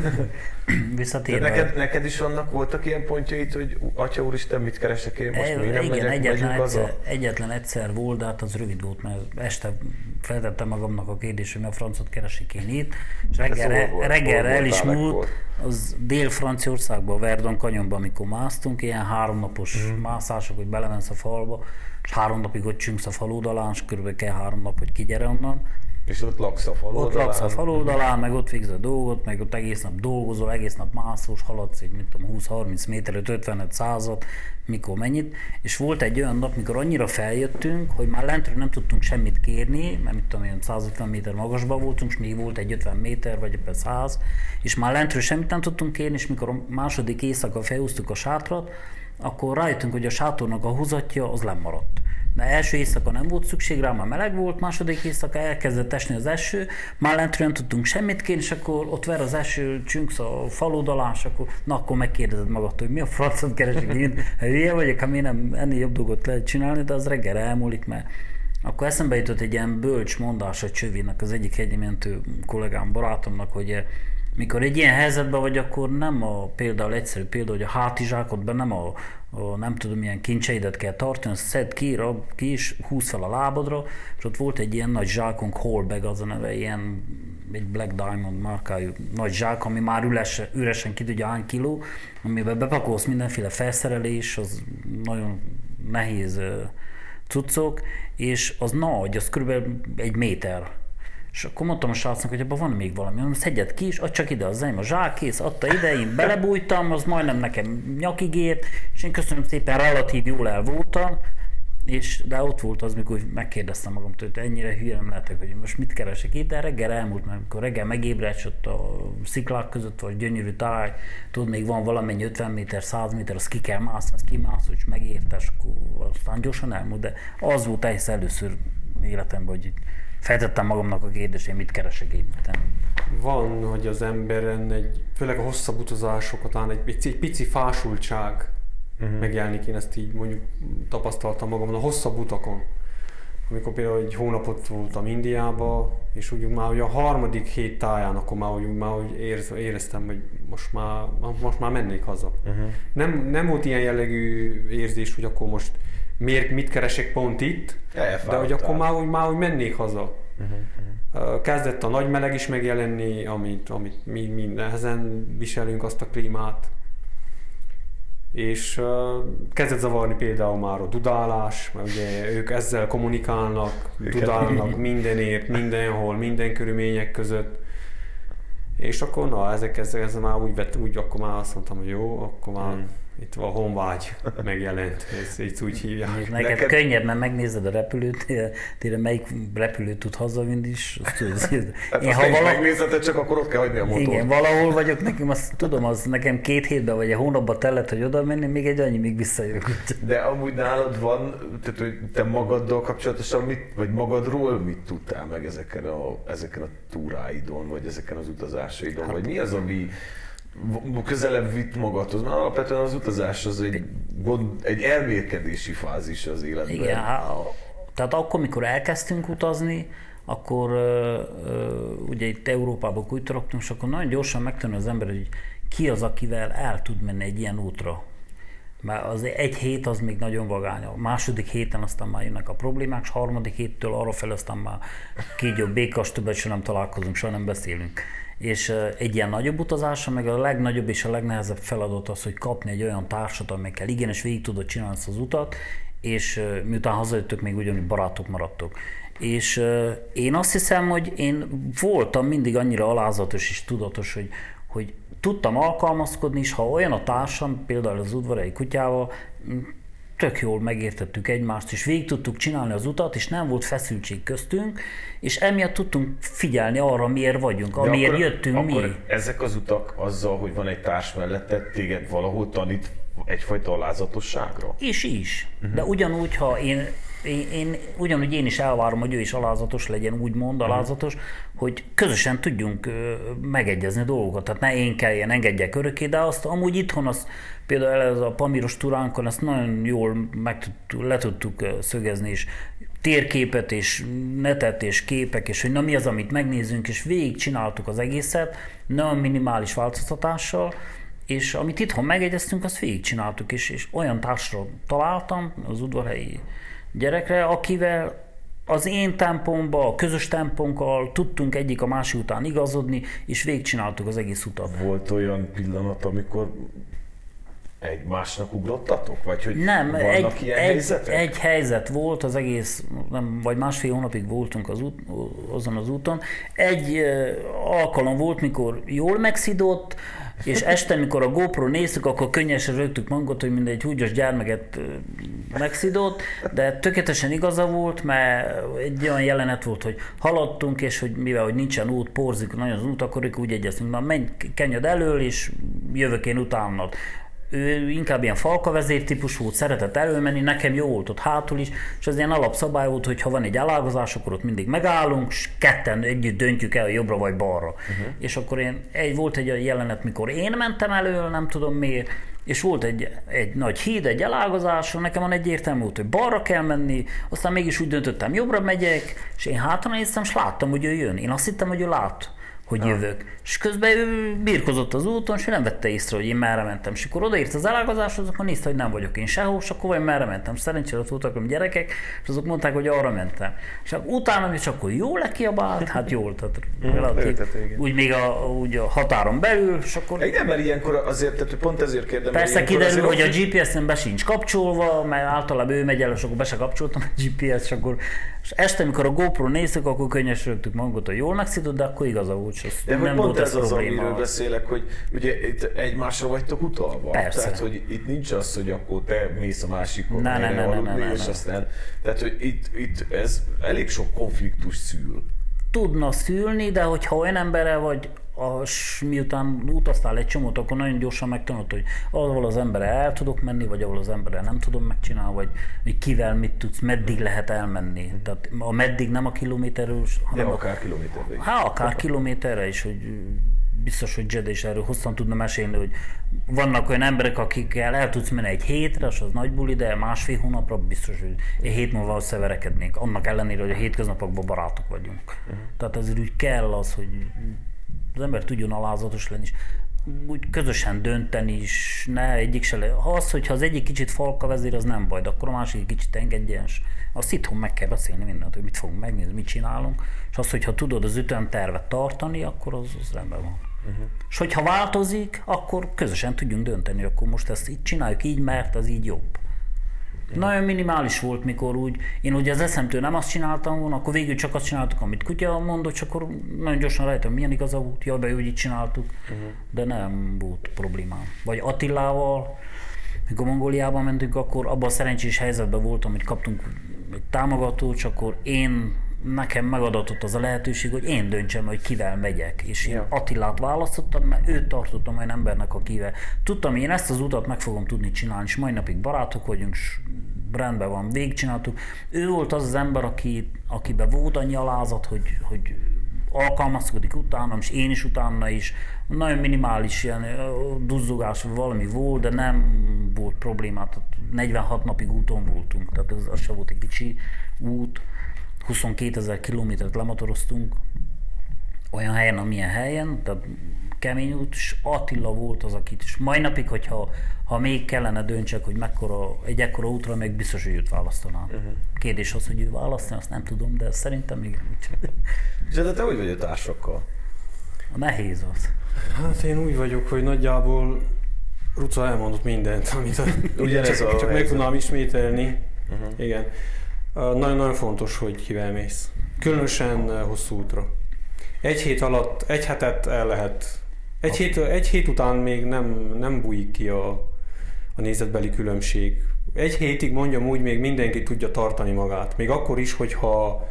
Speaker 3: Visszatérve...
Speaker 1: neked, neked is vannak, voltak ilyen pontjait, hogy Atya Úristen, mit keresek én most, miért nem
Speaker 3: Igen,
Speaker 1: megyek,
Speaker 3: egyetlen egyszer, egyetlen egyszer volt, de hát az rövid volt, mert este feltettem magamnak a kérdést, hogy mi a francot keresik én itt, és reggelre, szóval reggelre el is múlt, az Dél-Franciaországban, Verdon kanyonban, amikor másztunk, ilyen háromnapos mm. mászások, hogy belemensz a falba, és három napig ott csüngsz a faludalán, és körülbelül kell három nap, hogy kigyere onnan,
Speaker 1: és ott laksz a fal
Speaker 3: Ott laksz a fal oldalán, meg ott végzel a dolgot, meg ott egész nap dolgozol, egész nap mászós, haladsz egy, mit tudom, 20-30 méteret, 50 százat, mikor mennyit, és volt egy olyan nap, mikor annyira feljöttünk, hogy már lentről nem tudtunk semmit kérni, mert mit tudom, olyan 150 méter magasban voltunk, és még volt egy 50 méter, vagy éppen 100, és már lentről semmit nem tudtunk kérni, és mikor a második éjszaka felhúztuk a sátrat, akkor rájöttünk, hogy a sátornak a húzatja az lemaradt. Mert első éjszaka nem volt szükség rá, már meleg volt, második éjszaka elkezdett esni az eső, már lentről nem tudtunk semmit kérni, és akkor ott ver az eső, csünksz a faludalán, és akkor, na akkor megkérdezed magad, hogy mi a francot keresik én, hülye vagyok, ha nem ennél jobb dolgot lehet csinálni, de az reggel elmúlik, mert akkor eszembe jutott egy ilyen bölcs mondás a Csövinek, az egyik hegyimentő kollégám, barátomnak, hogy mikor egy ilyen helyzetben vagy, akkor nem a például egyszerű példa, hogy a hátizsákodban nem a, nem tudom milyen kincseidet kell tartani, azt szed ki, rab, ki is, húz fel a lábadra, és ott volt egy ilyen nagy zsákunk, Holbag az a neve, ilyen egy Black Diamond márkájú nagy zsák, ami már üresen, üresen ki tudja hány kiló, amiben bepakolsz mindenféle felszerelés, az nagyon nehéz cuccok, és az nagy, az körülbelül egy méter és akkor mondtam a srácnak, hogy abban van még valami, mondom, szedjed ki, és add csak ide az enyém a zsákész, adta ide, én belebújtam, az majdnem nekem nyakig ért, és én köszönöm szépen, relatív jól el voltam, és, de ott volt az, mikor megkérdeztem magam, hogy ennyire hülye nem lehetek, hogy most mit keresek itt, de reggel elmúlt, mert amikor reggel megébredsz ott a sziklák között, vagy gyönyörű táj, tudod, még van valamennyi 50 méter, 100 méter, az ki kell mászni, az kimász, hogy megértes, akkor aztán gyorsan elmúlt, de az volt egész először életemben, hogy feltettem magamnak a kérdést, hogy mit keresek itt.
Speaker 4: Van, hogy az emberen egy, főleg a hosszabb utazások után egy, egy, egy pici fásultság uh-huh. megjelenik, én ezt így mondjuk tapasztaltam magamon a hosszabb utakon. Amikor például egy hónapot voltam Indiába, és úgy már ugye a harmadik hét táján, akkor már úgy, már úgy érez, éreztem, hogy most már, most már mennék haza. Uh-huh. Nem, nem volt ilyen jellegű érzés, hogy akkor most miért, mit keresek pont itt, de hogy akkor már, úgy, már úgy mennék haza. Uh-huh, uh-huh. Kezdett a nagy meleg is megjelenni, amit, amit mi, mi nehezen viselünk azt a klímát. és uh, kezdett zavarni például már a dudálás, mert ugye ők ezzel kommunikálnak, dudálnak mindenért, mindenhol, minden körülmények között. És akkor na, ezek, ezek, ezek már úgy, vett, úgy, akkor már azt mondtam, hogy jó, akkor már hmm itt a honvágy megjelent, ezt így úgy hívják.
Speaker 3: Neked, Neked könnyebb, mert megnézed a repülőt, tényleg melyik repülőt tud hazavinni is. Azt
Speaker 1: tudod, hát én, ha valahol... megnézed, csak akkor ott kell hagyni a motort.
Speaker 3: Igen, valahol vagyok, nekem azt tudom, az nekem két hétben vagy egy hónapban tellett, hogy oda menni, még egy annyi, még visszajövök.
Speaker 1: De amúgy nálad van, tehát hogy te magaddal kapcsolatosan, mit, vagy magadról mit tudtál meg ezeken a, ezeken a túráidon, vagy ezeken az utazásaidon, hát, vagy mi az, ami közelebb vitt magadhoz, mert alapvetően az utazás az egy, gond, egy elmérkedési fázis az életben.
Speaker 3: Igen, tehát akkor, mikor elkezdtünk utazni, akkor ugye itt Európában úgy tartunk, és akkor nagyon gyorsan megtanul az ember, hogy ki az, akivel el tud menni egy ilyen útra. Mert az egy hét az még nagyon vagány. A második héten aztán már jönnek a problémák, és harmadik héttől arra fel aztán már kígyó, békas, többet nem találkozunk, soha nem beszélünk. És egy ilyen nagyobb utazásra, meg a legnagyobb és a legnehezebb feladat az, hogy kapni egy olyan társat, amikkel igenis végig tudod csinálni ezt az utat, és miután hazajöttök, még ugyanúgy barátok maradtok. És én azt hiszem, hogy én voltam mindig annyira alázatos és tudatos, hogy, hogy tudtam alkalmazkodni, és ha olyan a társam, például az udvarai kutyával, tök jól megértettük egymást, és végig tudtuk csinálni az utat, és nem volt feszültség köztünk, és emiatt tudtunk figyelni arra, miért vagyunk, amiért akkor, jöttünk akkor mi.
Speaker 1: ezek az utak azzal, hogy van egy társ mellette, téged valahol tanít egyfajta alázatosságra?
Speaker 3: És is. Uh-huh. De ugyanúgy, ha én én, én ugyanúgy én is elvárom, hogy ő is alázatos legyen, úgymond mhm. alázatos, uh-huh. hogy közösen tudjunk megegyezni dolgokat. Tehát ne én kelljen, engedjek örökké, de azt amúgy itthon azt például ez a Pamiros turánkon ezt nagyon jól meg le tudtuk szögezni, és térképet, és netet, és képek, és hogy na mi az, amit megnézünk, és végig csináltuk az egészet, nagyon minimális változtatással, és amit itthon megegyeztünk, azt végigcsináltuk, és, és olyan társra találtam, az udvarhelyi gyerekre, akivel az én tempomba, a közös tempónkkal tudtunk egyik a másik után igazodni, és végigcsináltuk az egész utat.
Speaker 1: Volt olyan pillanat, amikor egymásnak ugrottatok? Vagy hogy
Speaker 3: nem, egy, ilyen egy, egy helyzet volt, az egész, nem, vagy másfél hónapig voltunk az út, azon az úton. Egy alkalom volt, mikor jól megszidott, és este, mikor a GoPro néztük, akkor könnyesen rögtük magunkat, hogy mindegy húgyos gyermeket megszidott, de tökéletesen igaza volt, mert egy olyan jelenet volt, hogy haladtunk, és hogy mivel hogy nincsen út, porzik nagyon az út, akkor úgy egyeztünk, már menj, kenyed elől, és jövök én utánad ő inkább ilyen falkavezér típus volt, szeretett előmenni, nekem jó volt ott hátul is, és ez ilyen alapszabály volt, hogy ha van egy elágazás, akkor ott mindig megállunk, és ketten együtt döntjük el, jobbra vagy balra. Uh-huh. És akkor én, egy, volt egy jelenet, mikor én mentem elő, nem tudom miért, és volt egy, egy nagy híd, egy elágazás, nekem van egyértelmű volt, hogy balra kell menni, aztán mégis úgy döntöttem, jobbra megyek, és én hátra néztem, és láttam, hogy ő jön. Én azt hittem, hogy ő lát hogy jövök. És közben ő birkozott az úton, és ő nem vette észre, hogy én merre mentem. És akkor odaért az elágazáshoz, akkor nézte, hogy nem vagyok én sehol, és akkor vagy merre mentem. Szerencsére ott voltak gyerekek, és azok mondták, hogy arra mentem. És akkor utána is akkor jól lekiabált, hát jól, tehát mm, relatív, úgy még a, úgy a határon belül, és akkor...
Speaker 1: Igen, mert ilyenkor azért, tehát pont ezért kérdem.
Speaker 3: Persze kiderül, hogy a GPS-en be sincs kapcsolva, mert általában ő megy el, és akkor be se kapcsoltam a GPS, és akkor és este, amikor a GoPro néztük, akkor könnyesültük magunkat, hogy jól megszidott, de akkor igaza volt, és
Speaker 1: De nem pont volt ez az, amiről beszélek, hogy ugye itt egymásra vagytok utalva.
Speaker 3: Persze.
Speaker 1: Tehát, hogy itt nincs az, hogy akkor te mész a másikon, ne, ne, ne, aludni, ne, ne, ne, és aztán, tehát, hogy itt, itt ez elég sok konfliktus szül
Speaker 3: tudna szülni, de hogyha olyan emberrel vagy, és miután utaztál egy csomót, akkor nagyon gyorsan megtanult, hogy ahol az emberre el tudok menni, vagy ahol az emberre nem tudom megcsinálni, vagy hogy kivel mit tudsz, meddig lehet elmenni. Tehát a meddig nem a kilométerről,
Speaker 1: hanem ja, akár kilométerre is.
Speaker 3: Hát akár kilométerre is, hogy biztos, hogy Jed is erről hosszan tudna mesélni, hogy vannak olyan emberek, akikkel el tudsz menni egy hétre, és az nagy buli, de másfél hónapra biztos, hogy egy hét múlva összeverekednénk, annak ellenére, hogy a hétköznapokban barátok vagyunk. Uh-huh. Tehát azért úgy kell az, hogy az ember tudjon alázatos lenni, és úgy közösen dönteni is, ne egyik se le. Ha az, hogyha az egyik kicsit falka vezér, az nem baj, de akkor a másik kicsit engedjen, és azt itthon meg kell beszélni mindent, hogy mit fogunk megnézni, mit csinálunk, és az, hogyha tudod az ütemtervet tartani, akkor az, az rendben van. Uh-huh. És hogyha változik, akkor közösen tudjunk dönteni, akkor most ezt így csináljuk így, mert az így jobb. Nagyon minimális volt, mikor úgy, én ugye az eszemtől nem azt csináltam volna, akkor végül csak azt csináltuk, amit kutya mondott, csak akkor nagyon gyorsan rájöttem, milyen igaza volt, jaj, be, úgy így csináltuk, uh-huh. de nem volt problémám. Vagy Attilával, mikor Mongóliában mentünk, akkor abban a szerencsés helyzetben voltam, hogy kaptunk egy támogatót, és akkor én nekem megadatott az a lehetőség, hogy én döntsem, hogy kivel megyek. És én ja. Attilát választottam, mert őt tartottam olyan embernek, akivel tudtam, én ezt az utat meg fogom tudni csinálni, és mai napig barátok vagyunk, és rendben van, végigcsináltuk. Ő volt az az ember, aki, akiben volt annyi alázat, hogy, hogy alkalmazkodik utánam, és én is utána is. Nagyon minimális ilyen duzzogás valami volt, de nem volt problémát. 46 napig úton voltunk, tehát ez az se volt egy kicsi út. 22 ezer kilométert lemotoroztunk, olyan helyen, amilyen helyen, tehát kemény út, és Attila volt az, akit is mai napig, hogyha ha még kellene döntsek, hogy mekkora, egy ekkora útra, még biztos, hogy őt választanám. Uh-huh. Kérdés az, hogy ő választani, azt nem tudom, de szerintem még
Speaker 1: És de te hogy vagy a társakkal?
Speaker 3: A nehéz az.
Speaker 4: Hát én úgy vagyok, hogy nagyjából Ruca elmondott mindent, amit a,
Speaker 1: Ugyanez
Speaker 4: csak,
Speaker 1: a
Speaker 4: csak meg tudnám ismételni. Uh-huh. Igen. Nagyon-nagyon fontos, hogy kivel mész. Különösen hosszú útra. Egy hét alatt, egy hetet el lehet. Egy hét, egy hét után még nem, nem bújik ki a, a nézetbeli különbség. Egy hétig mondjam úgy, még mindenki tudja tartani magát. Még akkor is, hogyha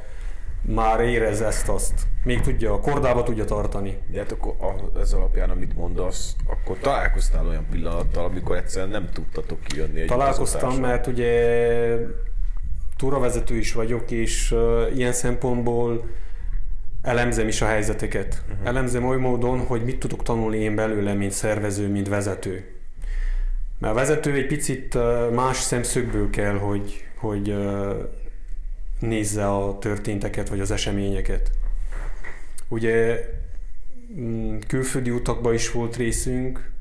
Speaker 4: már érez ezt-azt. Még tudja, a kordába tudja tartani.
Speaker 1: De hát akkor a- ez alapján, amit mondasz, akkor találkoztál olyan pillanattal, amikor egyszerűen nem tudtatok kijönni egy
Speaker 4: Találkoztam, mert ugye túravezető is vagyok, és uh, ilyen szempontból elemzem is a helyzeteket. Uh-huh. Elemzem oly módon, hogy mit tudok tanulni én belőle, mint szervező, mint vezető. Mert a vezető egy picit uh, más szemszögből kell, hogy, hogy uh, nézze a történteket, vagy az eseményeket. Ugye mm, külföldi utakban is volt részünk,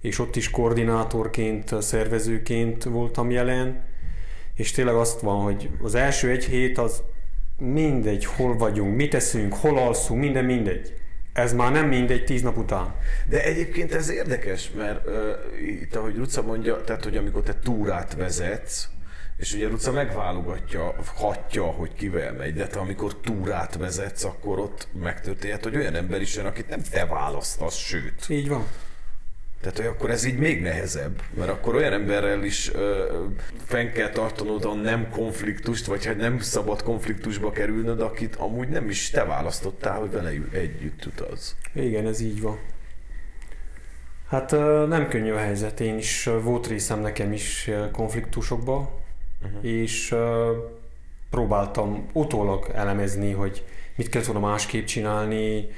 Speaker 4: és ott is koordinátorként, szervezőként voltam jelen, és tényleg azt van, hogy az első egy hét az mindegy, hol vagyunk, mit teszünk, hol alszunk, minden mindegy. Ez már nem mindegy tíz nap után.
Speaker 1: De egyébként ez érdekes, mert uh, itt, ahogy Ruca mondja, tehát, hogy amikor te túrát vezetsz, és ugye Ruca megválogatja, hatja, hogy kivel megy, de te amikor túrát vezetsz, akkor ott megtörténhet, hogy olyan ember is jön, akit nem te választasz, sőt.
Speaker 4: Így van.
Speaker 1: Tehát, hogy akkor ez így még nehezebb, mert akkor olyan emberrel is ö, fenn kell tartanod a nem konfliktust, vagy hogy nem szabad konfliktusba kerülnöd, akit amúgy nem is te választottál, hogy vele együtt utaz.
Speaker 4: Igen, ez így van. Hát nem könnyű a helyzet. Én is volt részem nekem is konfliktusokba, uh-huh. és próbáltam utólag elemezni, hogy mit kellett volna másképp csinálni.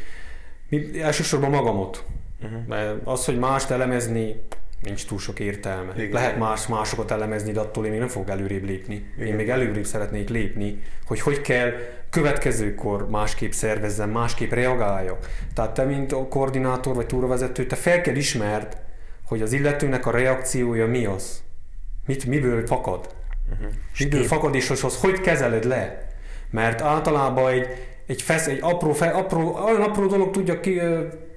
Speaker 4: Mi, elsősorban magamot. Uh-huh. Mert az, hogy mást elemezni, nincs túl sok értelme.
Speaker 1: Igen.
Speaker 4: Lehet más másokat elemezni, de attól én még nem fogok előrébb lépni.
Speaker 1: Igen.
Speaker 4: Én még előrébb szeretnék lépni, hogy hogy kell következőkor másképp szervezzem, másképp reagáljak. Tehát te, mint a koordinátor vagy túravezető, te fel kell ismerd, hogy az illetőnek a reakciója mi az. Mit, miből fakad. Uh-huh. Miből
Speaker 3: kép-
Speaker 4: fakad, és az, hogy kezeled le. Mert általában egy, egy, fesz, egy apró, fe, apró, olyan apró dolog tudja ki,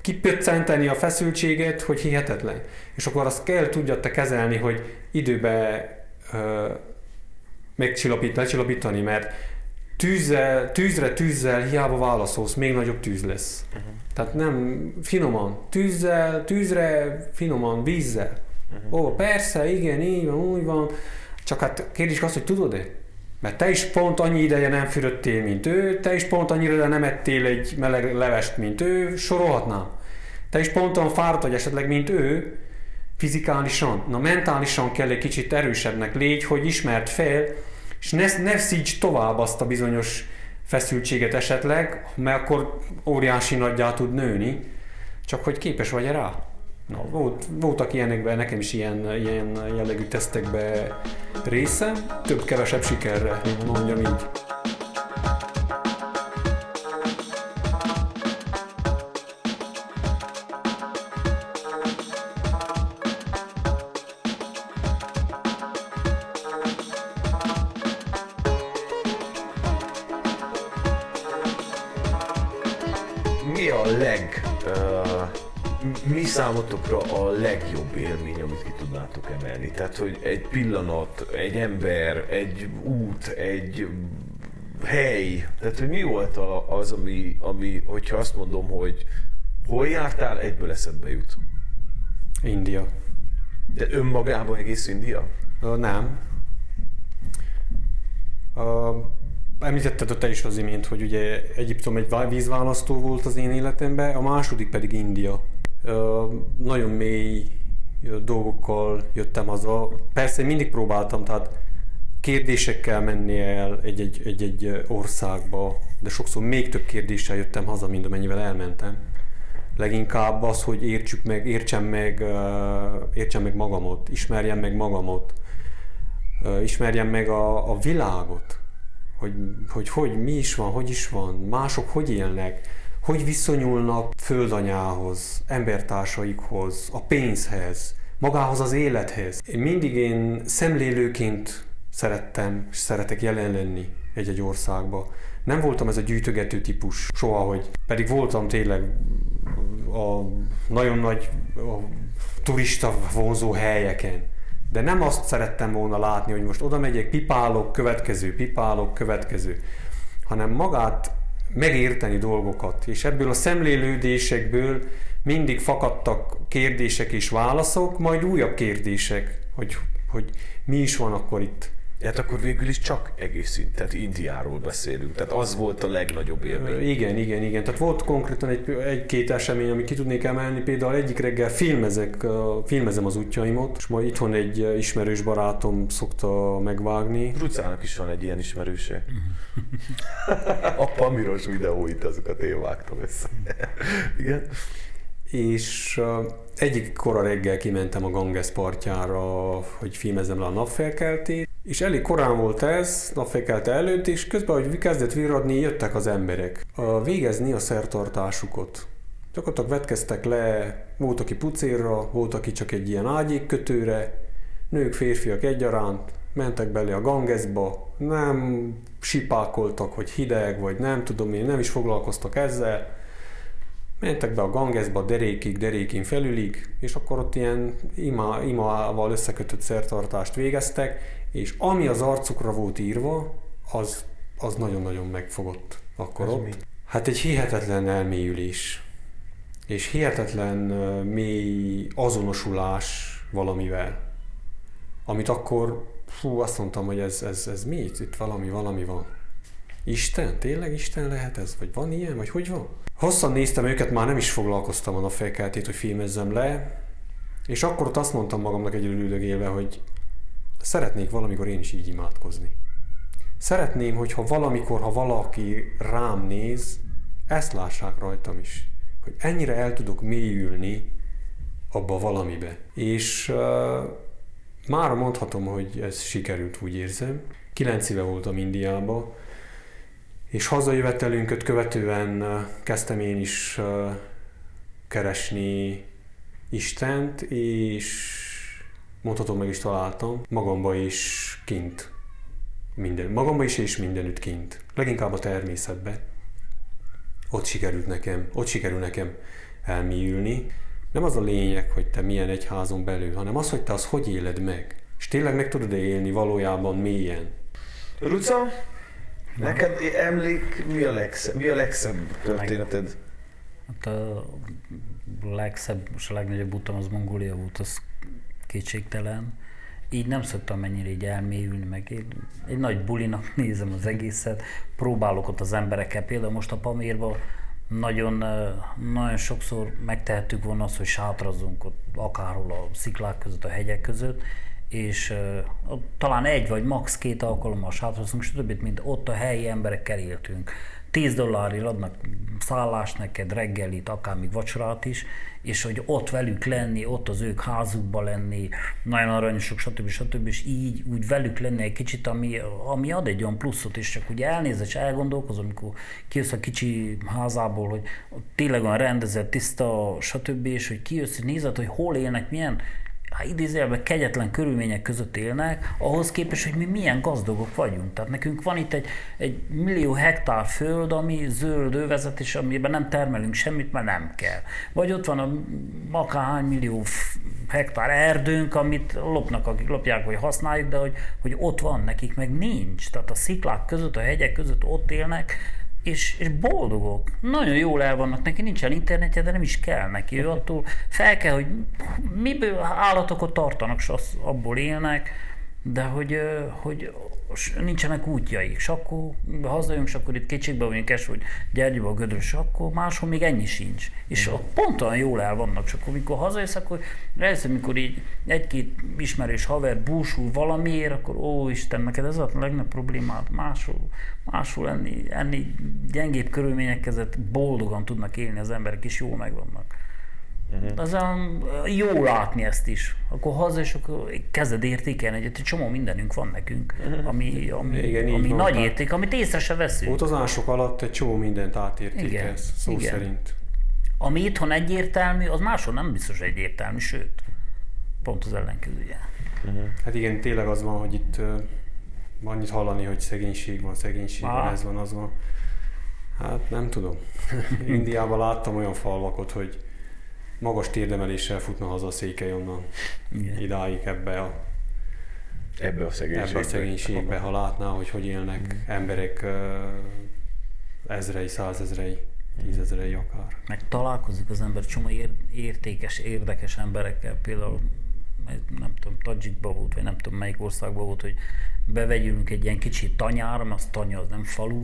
Speaker 4: kipöccenteni a feszültséget, hogy hihetetlen. És akkor azt kell tudja te kezelni, hogy időbe ö, megcsillapít, lecsillapítani, mert tűzzel, tűzre tűzzel hiába válaszolsz, még nagyobb tűz lesz. Uh-huh. Tehát nem finoman, tűzzel, tűzre finoman, vízzel. Uh-huh. Ó, persze, igen, így van, úgy van. Csak hát kérdés az, hogy tudod-e? Mert te is pont annyi ideje nem fürödtél, mint ő, te is pont annyira nem ettél egy meleg levest, mint ő, sorolhatnám. Te is pont olyan fáradt vagy esetleg, mint ő, fizikálisan. Na mentálisan kell egy kicsit erősebbnek légy, hogy ismert fel, és ne, ne szíts tovább azt a bizonyos feszültséget esetleg, mert akkor óriási nagyjá tud nőni, csak hogy képes vagy rá. Na, volt, voltak ilyenekben, nekem is ilyen, ilyen jellegű tesztekbe része, több-kevesebb sikerre, mondjam így.
Speaker 1: Számotokra a legjobb élmény, amit ki tudnátok emelni? Tehát, hogy egy pillanat, egy ember, egy út, egy hely, tehát, hogy mi volt az, ami, ami hogyha azt mondom, hogy hol jártál, egyből eszedbe jut?
Speaker 4: India.
Speaker 1: De önmagában egész India?
Speaker 4: Uh, nem. Uh, említetted te is az imént, hogy ugye Egyiptom egy vízválasztó volt az én életemben, a második pedig India. Nagyon mély dolgokkal jöttem haza. Persze mindig próbáltam, tehát kérdésekkel menni el egy-egy, egy-egy országba, de sokszor még több kérdéssel jöttem haza, mint amennyivel elmentem. Leginkább az, hogy értsük meg, értsem meg, értsem meg magamot, ismerjem meg magamot, ismerjem meg a, a világot, hogy, hogy hogy mi is van, hogy is van, mások hogy élnek, hogy viszonyulnak földanyához, embertársaikhoz, a pénzhez, magához az élethez. Én mindig én szemlélőként szerettem és szeretek jelen lenni egy-egy országba. Nem voltam ez a gyűjtögető típus soha, hogy pedig voltam tényleg a nagyon nagy a turista vonzó helyeken. De nem azt szerettem volna látni, hogy most oda megyek, pipálok, következő, pipálok, következő, hanem magát megérteni dolgokat. És ebből a szemlélődésekből mindig fakadtak kérdések és válaszok, majd újabb kérdések, hogy, hogy mi is van akkor itt
Speaker 1: Hát akkor végül is csak egész tehát Indiáról beszélünk, tehát az volt a legnagyobb élmény.
Speaker 4: Igen, igen, igen. Tehát volt konkrétan egy, egy-két esemény, amit ki tudnék emelni. Például egyik reggel filmezek, filmezem az útjaimot, és majd itthon egy ismerős barátom szokta megvágni.
Speaker 1: Rucának is van egy ilyen ismerőse. a pamiros videóit, azokat én vágtam össze. igen
Speaker 4: és egyik kora reggel kimentem a Ganges partjára, hogy filmezem le a napfelkeltét, és elég korán volt ez, napfelkelte előtt, és közben, hogy kezdett virradni, jöttek az emberek a végezni a szertartásukat. Gyakorlatilag vetkeztek le, volt, aki pucérra, volt, aki csak egy ilyen ágyékkötőre, nők, férfiak egyaránt, mentek bele a Gangesba, nem sipákoltak, hogy hideg, vagy nem tudom én, nem is foglalkoztak ezzel, mentek be a Gangesba derékig, derékin felülig, és akkor ott ilyen ima, imával összekötött szertartást végeztek, és ami az arcukra volt írva, az, az nagyon-nagyon megfogott akkor Ez ott. Mi? Hát egy hihetetlen elmélyülés, és hihetetlen mély azonosulás valamivel, amit akkor, fú, azt mondtam, hogy ez, ez, ez mi? Itt valami, valami van. Isten? Tényleg Isten lehet ez? Vagy van ilyen? Vagy hogy van? Hosszan néztem őket, már nem is foglalkoztam a napfelkeltét, hogy filmezzem le, és akkor ott azt mondtam magamnak egy üldögélve, hogy szeretnék valamikor én is így imádkozni. Szeretném, hogyha valamikor, ha valaki rám néz, ezt lássák rajtam is. Hogy ennyire el tudok mélyülni abba valamibe. És uh, már mondhatom, hogy ez sikerült, úgy érzem. Kilenc éve voltam Indiába, és hazajövetelünket követően kezdtem én is keresni Istent, és mondhatom meg is találtam, magamba is kint. Minden, magamba is és mindenütt kint. Leginkább a természetbe. Ott sikerült nekem, ott sikerül nekem elmélyülni. Nem az a lényeg, hogy te milyen egyházon belül, hanem az, hogy te az hogy éled meg. És tényleg meg tudod élni valójában mélyen.
Speaker 1: Ruca, Neked emlék, mi a legszebb, mi a legszebb történeted?
Speaker 3: Hát a legszebb, és a legnagyobb utam az Mongólia volt, az kétségtelen. Így nem szoktam mennyire így elmélyülni, meg én egy nagy bulinak nézem az egészet, próbálok ott az emberekkel, például most a Pamírban nagyon, nagyon sokszor megtehettük volna azt, hogy sátrazunk ott akárhol a sziklák között, a hegyek között, és uh, talán egy vagy max. két alkalommal sátrazunk, stb. mint ott a helyi emberekkel éltünk. 10 dollárért adnak szállást neked, reggelit, akár még vacsorát is, és hogy ott velük lenni, ott az ők házukban lenni, nagyon aranyosok, stb. stb. és így úgy velük lenni egy kicsit, ami, ami ad egy olyan pluszot, és csak ugye elnézed és elgondolkozom, amikor kijössz a kicsi házából, hogy tényleg olyan rendezett, tiszta, stb. és hogy kijössz, és nézed, hogy hol élnek, milyen idézőjelben kegyetlen körülmények között élnek, ahhoz képest, hogy mi milyen gazdagok vagyunk. Tehát nekünk van itt egy, egy millió hektár föld, ami zöld övezet, és amiben nem termelünk semmit, mert nem kell. Vagy ott van a akárhány millió hektár erdőnk, amit lopnak, akik lopják, vagy használjuk, de hogy, hogy ott van, nekik meg nincs. Tehát a sziklák között, a hegyek között ott élnek, és, és boldogok. Nagyon jól el vannak neki, nincsen internetje, de nem is kell neki. Ő attól fel kell, hogy miből állatokat tartanak, és az, abból élnek, de hogy, hogy nincsenek útjaik. És akkor hazajönk, és akkor itt kétségbe vagyunk es, hogy Gyergyóba, Gödrös, akkor máshol még ennyi sincs. És a pont olyan jól el vannak, csak amikor hazajössz, akkor először, amikor így egy-két ismerős haver búsul valamiért, akkor ó Isten, neked ez a legnagyobb problémád, máshol, máshol enni, enni gyengébb körülmények között boldogan tudnak élni az emberek, és jól megvannak. Uh-huh. Az a, jó látni ezt is. Akkor haza, és akkor kezded értékelni, hogy egy csomó mindenünk van nekünk, uh-huh. ami, ami, Igen, ami nagy van, érték, amit észre se veszünk.
Speaker 4: Utazások alatt egy csomó mindent átértékelsz, szó Igen. szerint.
Speaker 3: Ami itthon egyértelmű, az máshol nem biztos egyértelmű, sőt, pont az ellenkezője.
Speaker 4: Uh-huh. Hát igen, tényleg az van, hogy itt uh, annyit hallani, hogy szegénység van, szegénység van, ez van, az van. Hát nem tudom. Indiában láttam olyan falvakot, hogy magas térdemeléssel futna haza a székely onnan Igen. idáig ebbe a
Speaker 1: ebbe a szegénységbe,
Speaker 4: ebbe a szegénységbe ha látná, hogy hogy élnek mm. emberek ezrei, százezrei, tízezrei akár.
Speaker 3: Meg találkozik az ember csomó értékes, érdekes emberekkel, például nem tudom, Tadzsikba volt, vagy nem tudom melyik országban volt, hogy bevegyünk egy ilyen kicsi tanyára, mert az tanya, az nem falu,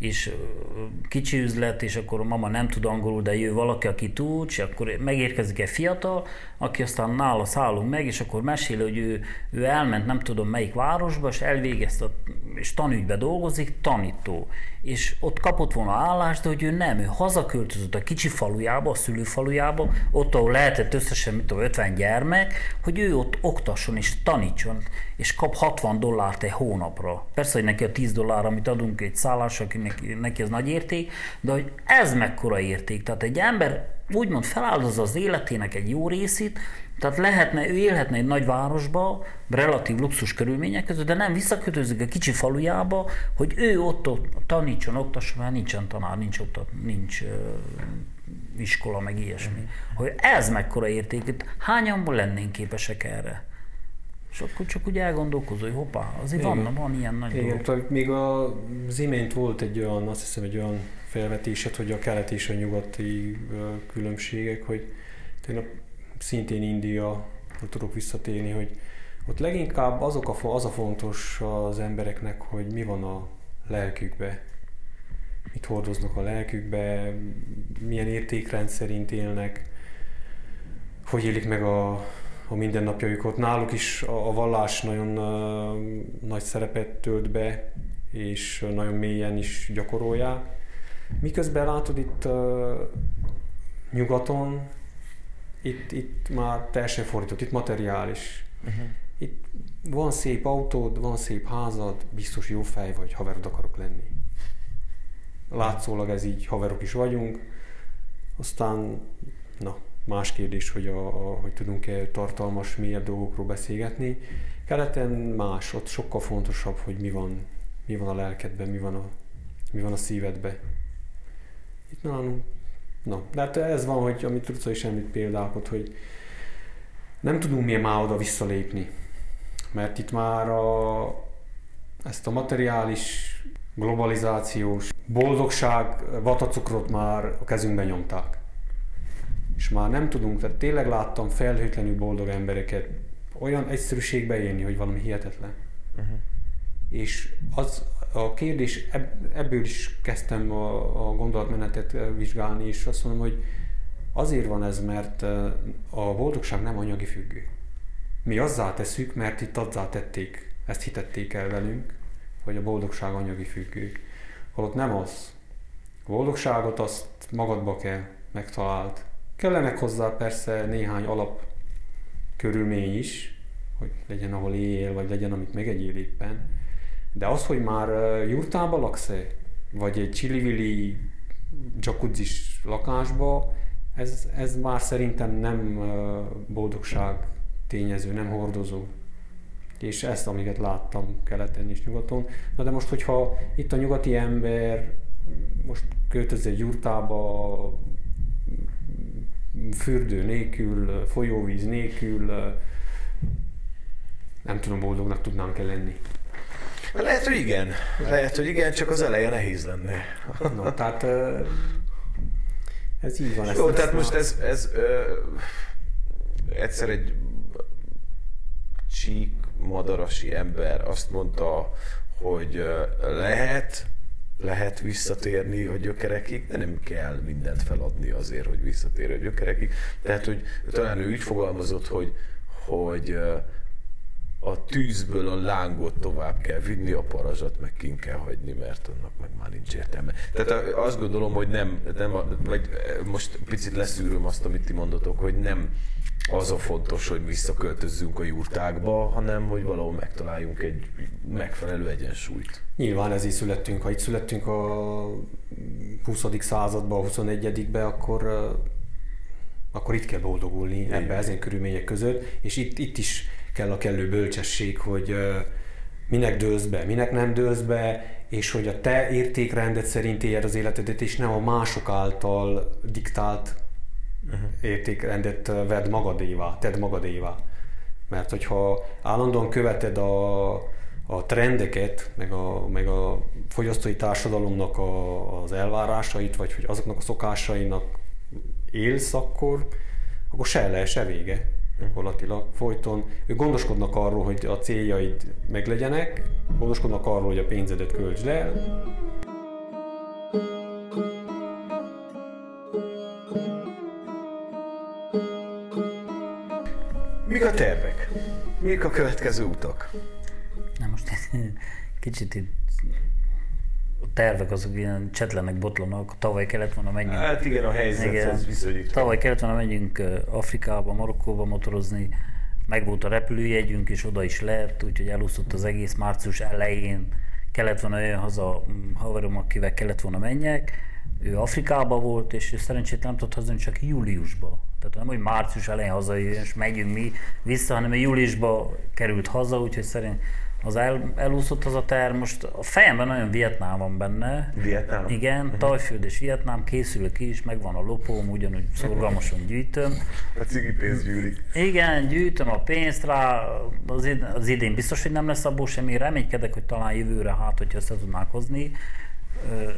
Speaker 3: és kicsi üzlet, és akkor a mama nem tud angolul, de jön valaki, aki tud, és akkor megérkezik egy fiatal, aki aztán nála szállunk meg, és akkor mesél, hogy ő, ő elment nem tudom melyik városba, és elvégezte, és tanügybe dolgozik, tanító. És ott kapott volna állást, de hogy ő nem, ő hazaköltözött a kicsi falujába, a szülőfalujába, ott, ahol lehetett összesen, mit tudom, 50 gyermek, hogy ő ott oktasson és tanítson, és kap 60 dollárt egy hónapra. Persze, hogy neki a 10 dollár, amit adunk egy szállásra, neki, neki ez nagy érték, de hogy ez mekkora érték. Tehát egy ember úgymond feláldozza az életének egy jó részét, tehát lehetne, ő élhetne egy nagy városba, relatív luxus körülmények között, de nem visszakötőzik a kicsi falujába, hogy ő ott, ott tanítson, oktasson, mert nincsen tanár, nincs, oktat, nincs uh, iskola, meg ilyesmi. Hogy ez mekkora érték, hányan lennénk képesek erre? És akkor csak úgy elgondolkozol, hogy hoppá, azért van, van ilyen nagy
Speaker 4: Igen, dolog. még az imént volt egy olyan, azt hiszem egy olyan felvetésed, hogy a kelet és a nyugati különbségek, hogy tényleg szintén India, tudok visszatérni, hogy ott leginkább azok a, az a fontos az embereknek, hogy mi van a lelkükbe, mit hordoznak a lelkükbe, milyen értékrend szerint élnek, hogy élik meg a, a mindennapjaikat. Náluk is a, a vallás nagyon uh, nagy szerepet tölt be, és nagyon mélyen is gyakorolják. Miközben látod itt uh, nyugaton, itt, itt már teljesen fordított, itt materiális. Uh-huh. Itt van szép autód, van szép házad, biztos jó fej vagy, haverod akarok lenni. Látszólag ez így, haverok is vagyunk. Aztán, na, más kérdés, hogy, a, a, hogy tudunk-e tartalmas, mélyebb dolgokról beszélgetni. Keleten más, ott sokkal fontosabb, hogy mi van, mi van a lelkedben, mi van a, mi van a szívedben. Itt nálunk Na, de hát ez van, hogy amit Ruca is említ példákat, hogy nem tudunk mi már oda visszalépni. Mert itt már a, ezt a materiális, globalizációs boldogság vatacukrot már a kezünkbe nyomták. És már nem tudunk, tehát tényleg láttam felhőtlenül boldog embereket olyan egyszerűségbe élni, hogy valami hihetetlen. Uh-huh. És az, a kérdés, ebből is kezdtem a, a gondolatmenetet vizsgálni, és azt mondom, hogy azért van ez, mert a boldogság nem anyagi függő. Mi azzá tesszük, mert itt azzá tették, ezt hitették el velünk, hogy a boldogság anyagi függő. Holott nem az. A boldogságot azt magadba kell megtalált. Kellenek hozzá persze néhány alap körülmény is, hogy legyen ahol él, vagy legyen, amit megegyél éppen, de az, hogy már jurtába laksz-e, vagy egy csili jacuzzis lakásba, ez, ez már szerintem nem boldogság tényező, nem hordozó. És ezt, amiket láttam keleten és nyugaton. Na de most, hogyha itt a nyugati ember most költöz egy jurtába, fürdő nélkül, folyóvíz nélkül, nem tudom, boldognak tudnánk-e lenni.
Speaker 1: Lehet, hogy igen. Lehet, hogy igen, csak az eleje nehéz lenne.
Speaker 4: No, tehát ez így van.
Speaker 1: Jó, ezt tehát most ez, ez ö, egyszer egy csík madarasi ember azt mondta, hogy lehet, lehet visszatérni a gyökerekig, de nem kell mindent feladni azért, hogy visszatérj a gyökerekig. Tehát, hogy talán ő úgy fogalmazott, hogy, hogy a tűzből a lángot tovább kell vinni, a parazsat meg kin kell hagyni, mert annak meg már nincs értelme. Tehát azt gondolom, hogy nem, nem vagy most picit leszűröm azt, amit ti mondotok, hogy nem az a fontos, hogy visszaköltözzünk a jurtákba, hanem hogy valahol megtaláljunk egy megfelelő egyensúlyt.
Speaker 4: Nyilván ez így születtünk. Ha itt születtünk a 20. században, a 21. akkor akkor itt kell boldogulni ebbe ezen körülmények között, és itt, itt is kell a kellő bölcsesség, hogy minek dőlsz be, minek nem dőlsz be, és hogy a te értékrendet szerint éljed az életedet, és nem a mások által diktált uh-huh. értékrendet vedd magadévá, tedd magadévá. Mert hogyha állandóan követed a, a trendeket, meg a, meg a fogyasztói társadalomnak a, az elvárásait, vagy hogy azoknak a szokásainak élsz, akkor, akkor se le, se vége gyakorlatilag folyton. Ők gondoskodnak arról, hogy a céljaid meglegyenek, gondoskodnak arról, hogy a pénzedet költsd el.
Speaker 1: Mik a tervek? Mik a következő utak?
Speaker 3: Na most kicsit itt a tervek azok ilyen csetlenek, botlanak. Tavaly kellett volna menjünk.
Speaker 1: Hát igen, a helyzethez viszonyítva.
Speaker 3: Tavaly kellett volna menjünk Afrikába, Marokkóba motorozni. Meg volt a repülőjegyünk, és oda is lett, úgyhogy elúszott az egész március elején. Kellett volna olyan haza haverom, akivel kellett volna menjek. Ő Afrikába volt, és szerencsét nem tudott hazajönni csak júliusba. Tehát nem, hogy március elején hazajön, és megyünk mi vissza, hanem júliusba került haza, úgyhogy szerint az el, elúszott az a terv, most a fejemben nagyon Vietnám van benne.
Speaker 1: Vietnám?
Speaker 3: Igen, uh-huh. Tajföld és Vietnám, készülök is, megvan a lopóm, ugyanúgy szorgalmasan gyűjtöm.
Speaker 1: A cigi pénz gyűlik.
Speaker 3: Igen, gyűjtöm a pénzt rá, az, az idén biztos, hogy nem lesz abból semmi, reménykedek, hogy talán jövőre hát, hogyha össze tudnák hozni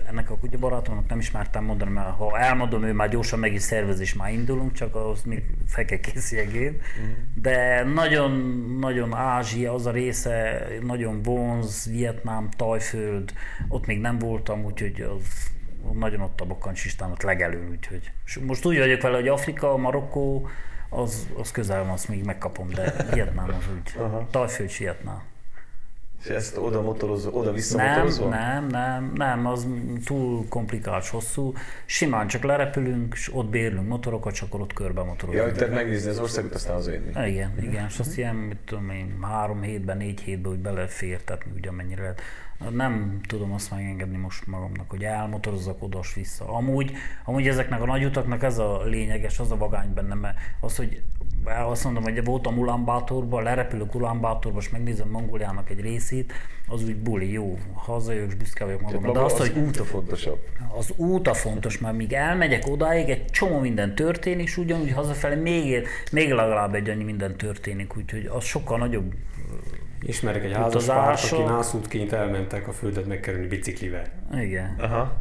Speaker 3: ennek a kutyabarátomnak nem ismertem mondani, mert ha elmondom, ő már gyorsan meg is szervez, és már indulunk, csak ahhoz még fel kell készüljegén. Mm. De nagyon, nagyon Ázsia, az a része, nagyon vonz, Vietnám, Tajföld, ott még nem voltam, úgyhogy az nagyon ott a bakkancsistán, ott legelő, úgyhogy most úgy vagyok vele, hogy Afrika, Marokkó, az, az közel van, azt még megkapom, de Vietnám az úgy. Tajföld, Vietnám.
Speaker 1: És ezt oda motorozó, oda vissza
Speaker 3: nem? Nem, nem, nem, az túl komplikált, hosszú. Simán csak lerepülünk, és ott bérlünk motorokat, csak akkor ott körbe motorozunk.
Speaker 1: Ja, tehát megnézni az országot, aztán az én.
Speaker 3: Igen, igen, és azt ilyen, mit tudom én, három hétben, négy hétben úgy belefértetni, ugye amennyire lehet. Nem tudom azt megengedni most magamnak, hogy elmotorozzak oda vissza. Amúgy, amúgy ezeknek a nagy utaknak ez a lényeges, az a vagány benne, mert az, hogy azt mondom, hogy voltam Ulánbátorban, lerepülök Ulánbátorba, és megnézem Mongóliának egy részét, az úgy buli, jó, hazajövök, és büszke vagyok magamra.
Speaker 1: De az, az hogy út a fontosabb.
Speaker 3: Az út a fontos, mert míg elmegyek odáig, egy csomó minden történik, és ugyanúgy hazafelé még, még legalább egy annyi minden történik, úgyhogy az sokkal nagyobb
Speaker 4: Ismerek egy házaspárt, aki nászútként elmentek a földet megkerülni biciklivel.
Speaker 3: Igen.
Speaker 1: Aha.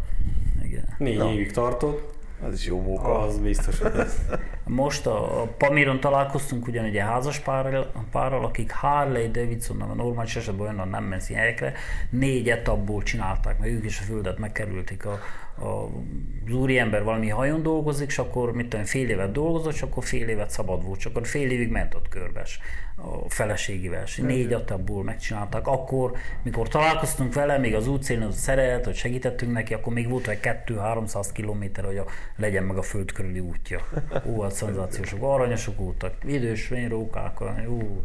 Speaker 3: Igen.
Speaker 4: Négy no. évig tartott,
Speaker 1: az is jó móka.
Speaker 4: Az biztos, hogy ez.
Speaker 3: Most a, a Pamiron találkoztunk ugyan egy házas párral, párral akik Harley Davidson, a normális esetben olyan nem mensz helyekre, négy etapból csinálták, mert ők is a földet megkerülték. A, az úriember valami hajón dolgozik, és akkor mit tudom, fél évet dolgozott, és akkor fél évet szabad volt, csak akkor fél évig ment ott körbes a feleségével. Négy etapból megcsinálták. Akkor, mikor találkoztunk vele, még az útszélén az szeret, hogy segítettünk neki, akkor még volt egy 2-300 kilométer, hogy a, legyen meg a föld körüli útja. Ó, hát szenzációsok, aranyosok voltak, idős vényrókák, jó.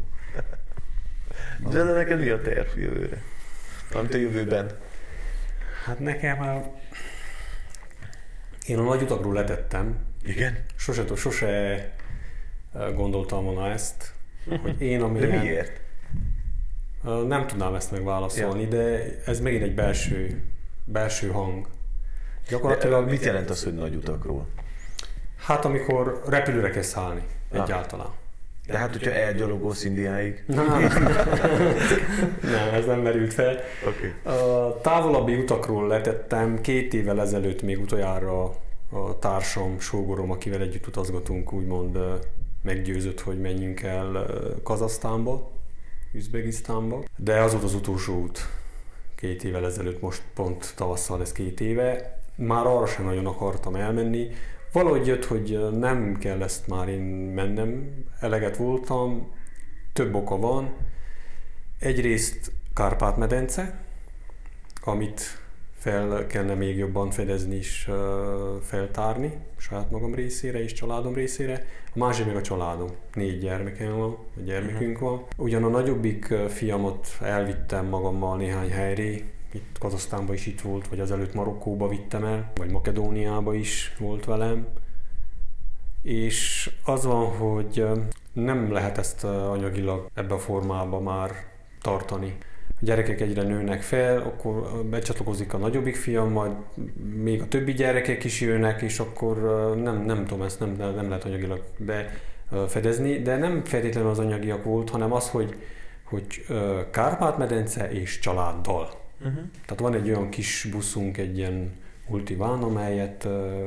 Speaker 1: De neked mi a terv jövőre? Amit a jövőben?
Speaker 4: Hát nekem a... Én a nagy utakról letettem.
Speaker 1: Igen?
Speaker 4: Sose, sose gondoltam volna ezt. hogy én
Speaker 1: De
Speaker 4: amilyen...
Speaker 1: miért?
Speaker 4: Ö, Nem tudnám ezt megválaszolni, ja. de ez megint egy belső, belső hang.
Speaker 1: De, mit jelent az, hogy nagy utakról?
Speaker 4: Hát amikor repülőre kell szállni
Speaker 1: Ah.
Speaker 4: egyáltalán.
Speaker 1: De hát, hogyha elgyalogolsz Indiáig.
Speaker 4: nem, ez nem merült fel.
Speaker 1: Oké.
Speaker 4: A távolabbi utakról letettem két évvel ezelőtt még utoljára a társam, sógorom, akivel együtt utazgatunk, úgymond meggyőzött, hogy menjünk el Kazasztánba, Üzbegisztánba. De az volt az utolsó út két évvel ezelőtt, most pont tavasszal ez két éve. Már arra sem nagyon akartam elmenni. Valahogy jött, hogy nem kell ezt már én mennem, eleget voltam, több oka van. Egyrészt Kárpát-medence, amit fel kellene még jobban fedezni és feltárni saját magam részére és családom részére. A másik meg a családom. Négy gyermekem van, vagy gyermekünk van. Ugyan a nagyobbik ö, fiamot elvittem magammal néhány helyre, itt Kazasztánba is itt volt, vagy azelőtt Marokkóba vittem el, vagy Makedóniába is volt velem. És az van, hogy nem lehet ezt anyagilag ebbe a formában már tartani. A gyerekek egyre nőnek fel, akkor becsatlakozik a nagyobbik fiam, majd még a többi gyerekek is jönnek, és akkor nem, nem tudom, ezt nem, nem lehet anyagilag befedezni, de nem feltétlenül az anyagiak volt, hanem az, hogy, hogy Kárpát-medence és családdal.
Speaker 1: Uh-huh.
Speaker 4: Tehát van egy olyan kis buszunk, egy ilyen Ultiván, amelyet uh,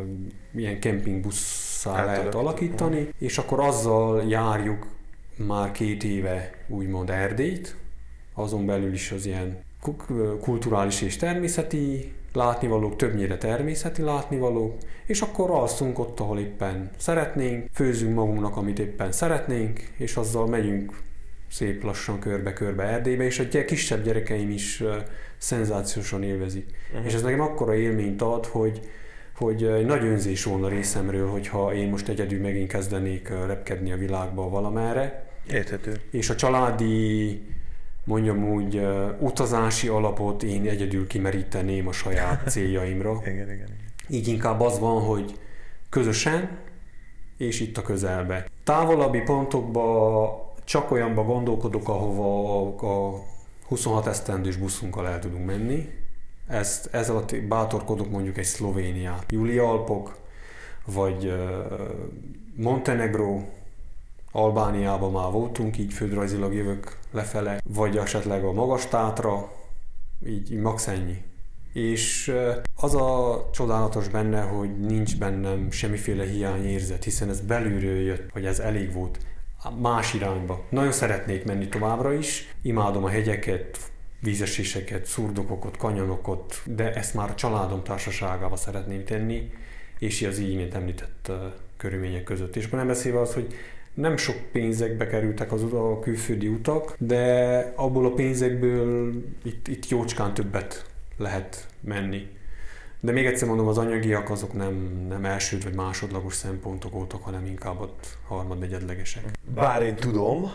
Speaker 4: ilyen kempingbusszá lehet alakítani, és akkor azzal járjuk már két éve úgymond Erdélyt, azon belül is az ilyen ku- kulturális és természeti látnivalók, többnyire természeti látnivalók, és akkor alszunk ott, ahol éppen szeretnénk, főzünk magunknak, amit éppen szeretnénk, és azzal megyünk szép lassan körbe-körbe Erdélybe, és a kisebb gyerekeim is szenzációsan élvezik. Uh-huh. És ez nekem akkora élményt ad, hogy hogy nagy önzés volna részemről, hogyha én most egyedül megint kezdenék repkedni a világba valamerre,
Speaker 1: Érthető.
Speaker 4: és a családi, mondjam úgy, utazási alapot én egyedül kimeríteném a saját céljaimra.
Speaker 1: Igen, igen, igen.
Speaker 4: Így inkább az van, hogy közösen, és itt a közelbe. Távolabbi pontokba csak olyanba gondolkodok, ahova a, a 26 esztendős buszunkkal el tudunk menni. Ezt, ez alatt bátorkodok mondjuk egy Szlovéniát. Júli Alpok, vagy ö, Montenegro, Albániában már voltunk, így földrajzilag jövök lefele, vagy esetleg a Magas Tátra, így, így max ennyi. És az a csodálatos benne, hogy nincs bennem semmiféle hiányérzet, hiszen ez belülről jött, hogy ez elég volt más irányba. Nagyon szeretnék menni továbbra is, imádom a hegyeket, vízeséseket, szurdokokot, kanyonokat, de ezt már a családom társaságába szeretném tenni, és az így, mint említett ö, körülmények között. És nem beszélve az, hogy nem sok pénzekbe kerültek az a külföldi utak, de abból a pénzekből itt, itt jócskán többet lehet menni. De még egyszer mondom, az anyagiak azok nem, nem elsőd vagy másodlagos szempontok voltak, hanem inkább ott harmad-negyedlegesek.
Speaker 1: Bár én tudom,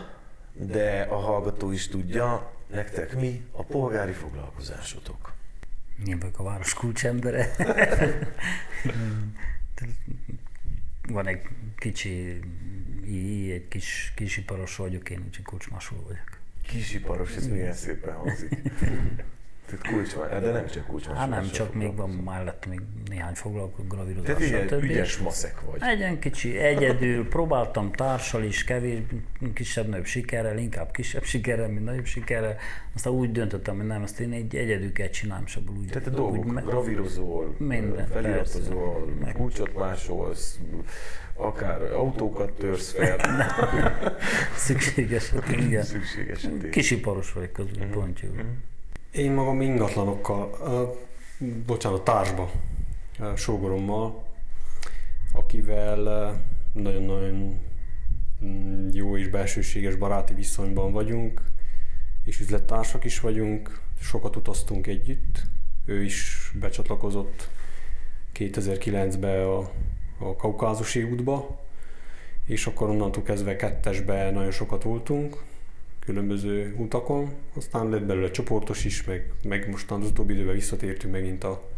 Speaker 1: de a hallgató is tudja, nektek mi a polgári foglalkozásotok?
Speaker 3: Én vagyok a város kulcsembere. Van egy kicsi, egy kis, kisiparos vagyok, én úgyhogy kulcsmasú vagyok.
Speaker 1: Kisiparos, ez milyen szépen hangzik. Tehát kulcsma, de nem csak kulcsma.
Speaker 3: Hát nem, csak még van mellett még néhány foglalkozó, gravírozás,
Speaker 1: Tehát ilyen
Speaker 3: stb.
Speaker 1: ügyes maszek vagy.
Speaker 3: Egy ilyen kicsi, egyedül, próbáltam társal is, kevés, kisebb-nagyobb sikerrel, inkább kisebb sikerrel, mint nagyobb sikerrel. Aztán úgy döntöttem, hogy nem, ezt én egy egyedül kell csinálni, és abból úgy,
Speaker 1: Tehát a dolgok,
Speaker 3: me-
Speaker 1: gravírozol,
Speaker 3: Minden,
Speaker 1: feliratozol,
Speaker 3: persze.
Speaker 1: Kulcsot másolsz, akár autókat törsz fel,
Speaker 3: szükséges igen.
Speaker 1: szükség esetén.
Speaker 3: Kisiparos vagyok közül,
Speaker 1: Mhm.
Speaker 3: uh-huh. pontjú. Uh-huh.
Speaker 4: Én magam ingatlanokkal, uh, bocsánat, társba, uh, sógorommal, akivel uh, nagyon-nagyon mm, jó és belsőséges baráti viszonyban vagyunk, és üzlettársak is vagyunk, sokat utaztunk együtt. Ő is becsatlakozott 2009-ben a, a Kaukázusi útba, és akkor onnantól kezdve kettesbe nagyon sokat voltunk, különböző utakon, aztán lett belőle csoportos is, meg, meg mostan az utóbbi időben visszatértünk megint a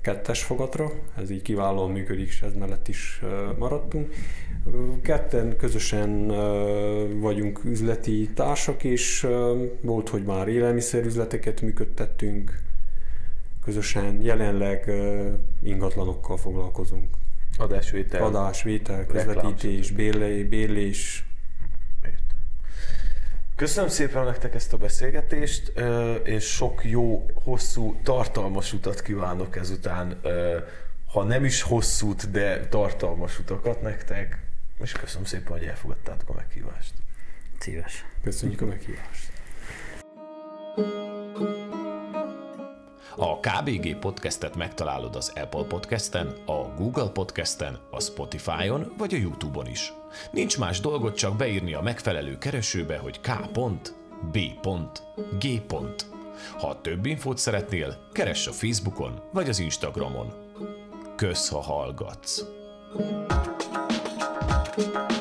Speaker 4: kettes fogatra, ez így kiválóan működik, és ez mellett is maradtunk. Ketten közösen vagyunk üzleti társak, és volt, hogy már élelmiszerüzleteket működtettünk, közösen jelenleg ingatlanokkal foglalkozunk.
Speaker 1: Adásvétel.
Speaker 4: Adásvétel, közvetítés, bérlés, bérlés.
Speaker 1: Köszönöm szépen nektek ezt a beszélgetést, és sok jó, hosszú, tartalmas utat kívánok ezután, ha nem is hosszút, de tartalmas utakat nektek, és köszönöm szépen, hogy elfogadtátok a meghívást.
Speaker 3: Szíves.
Speaker 4: Köszönjük a meghívást.
Speaker 2: A KBG podcastet megtalálod az Apple podcasten, a Google podcasten, a Spotify-on vagy a YouTube-on is. Nincs más dolgot, csak beírni a megfelelő keresőbe, hogy k.b.g. Ha több infót szeretnél, keress a Facebookon vagy az Instagramon. Kösz, ha hallgatsz! thank you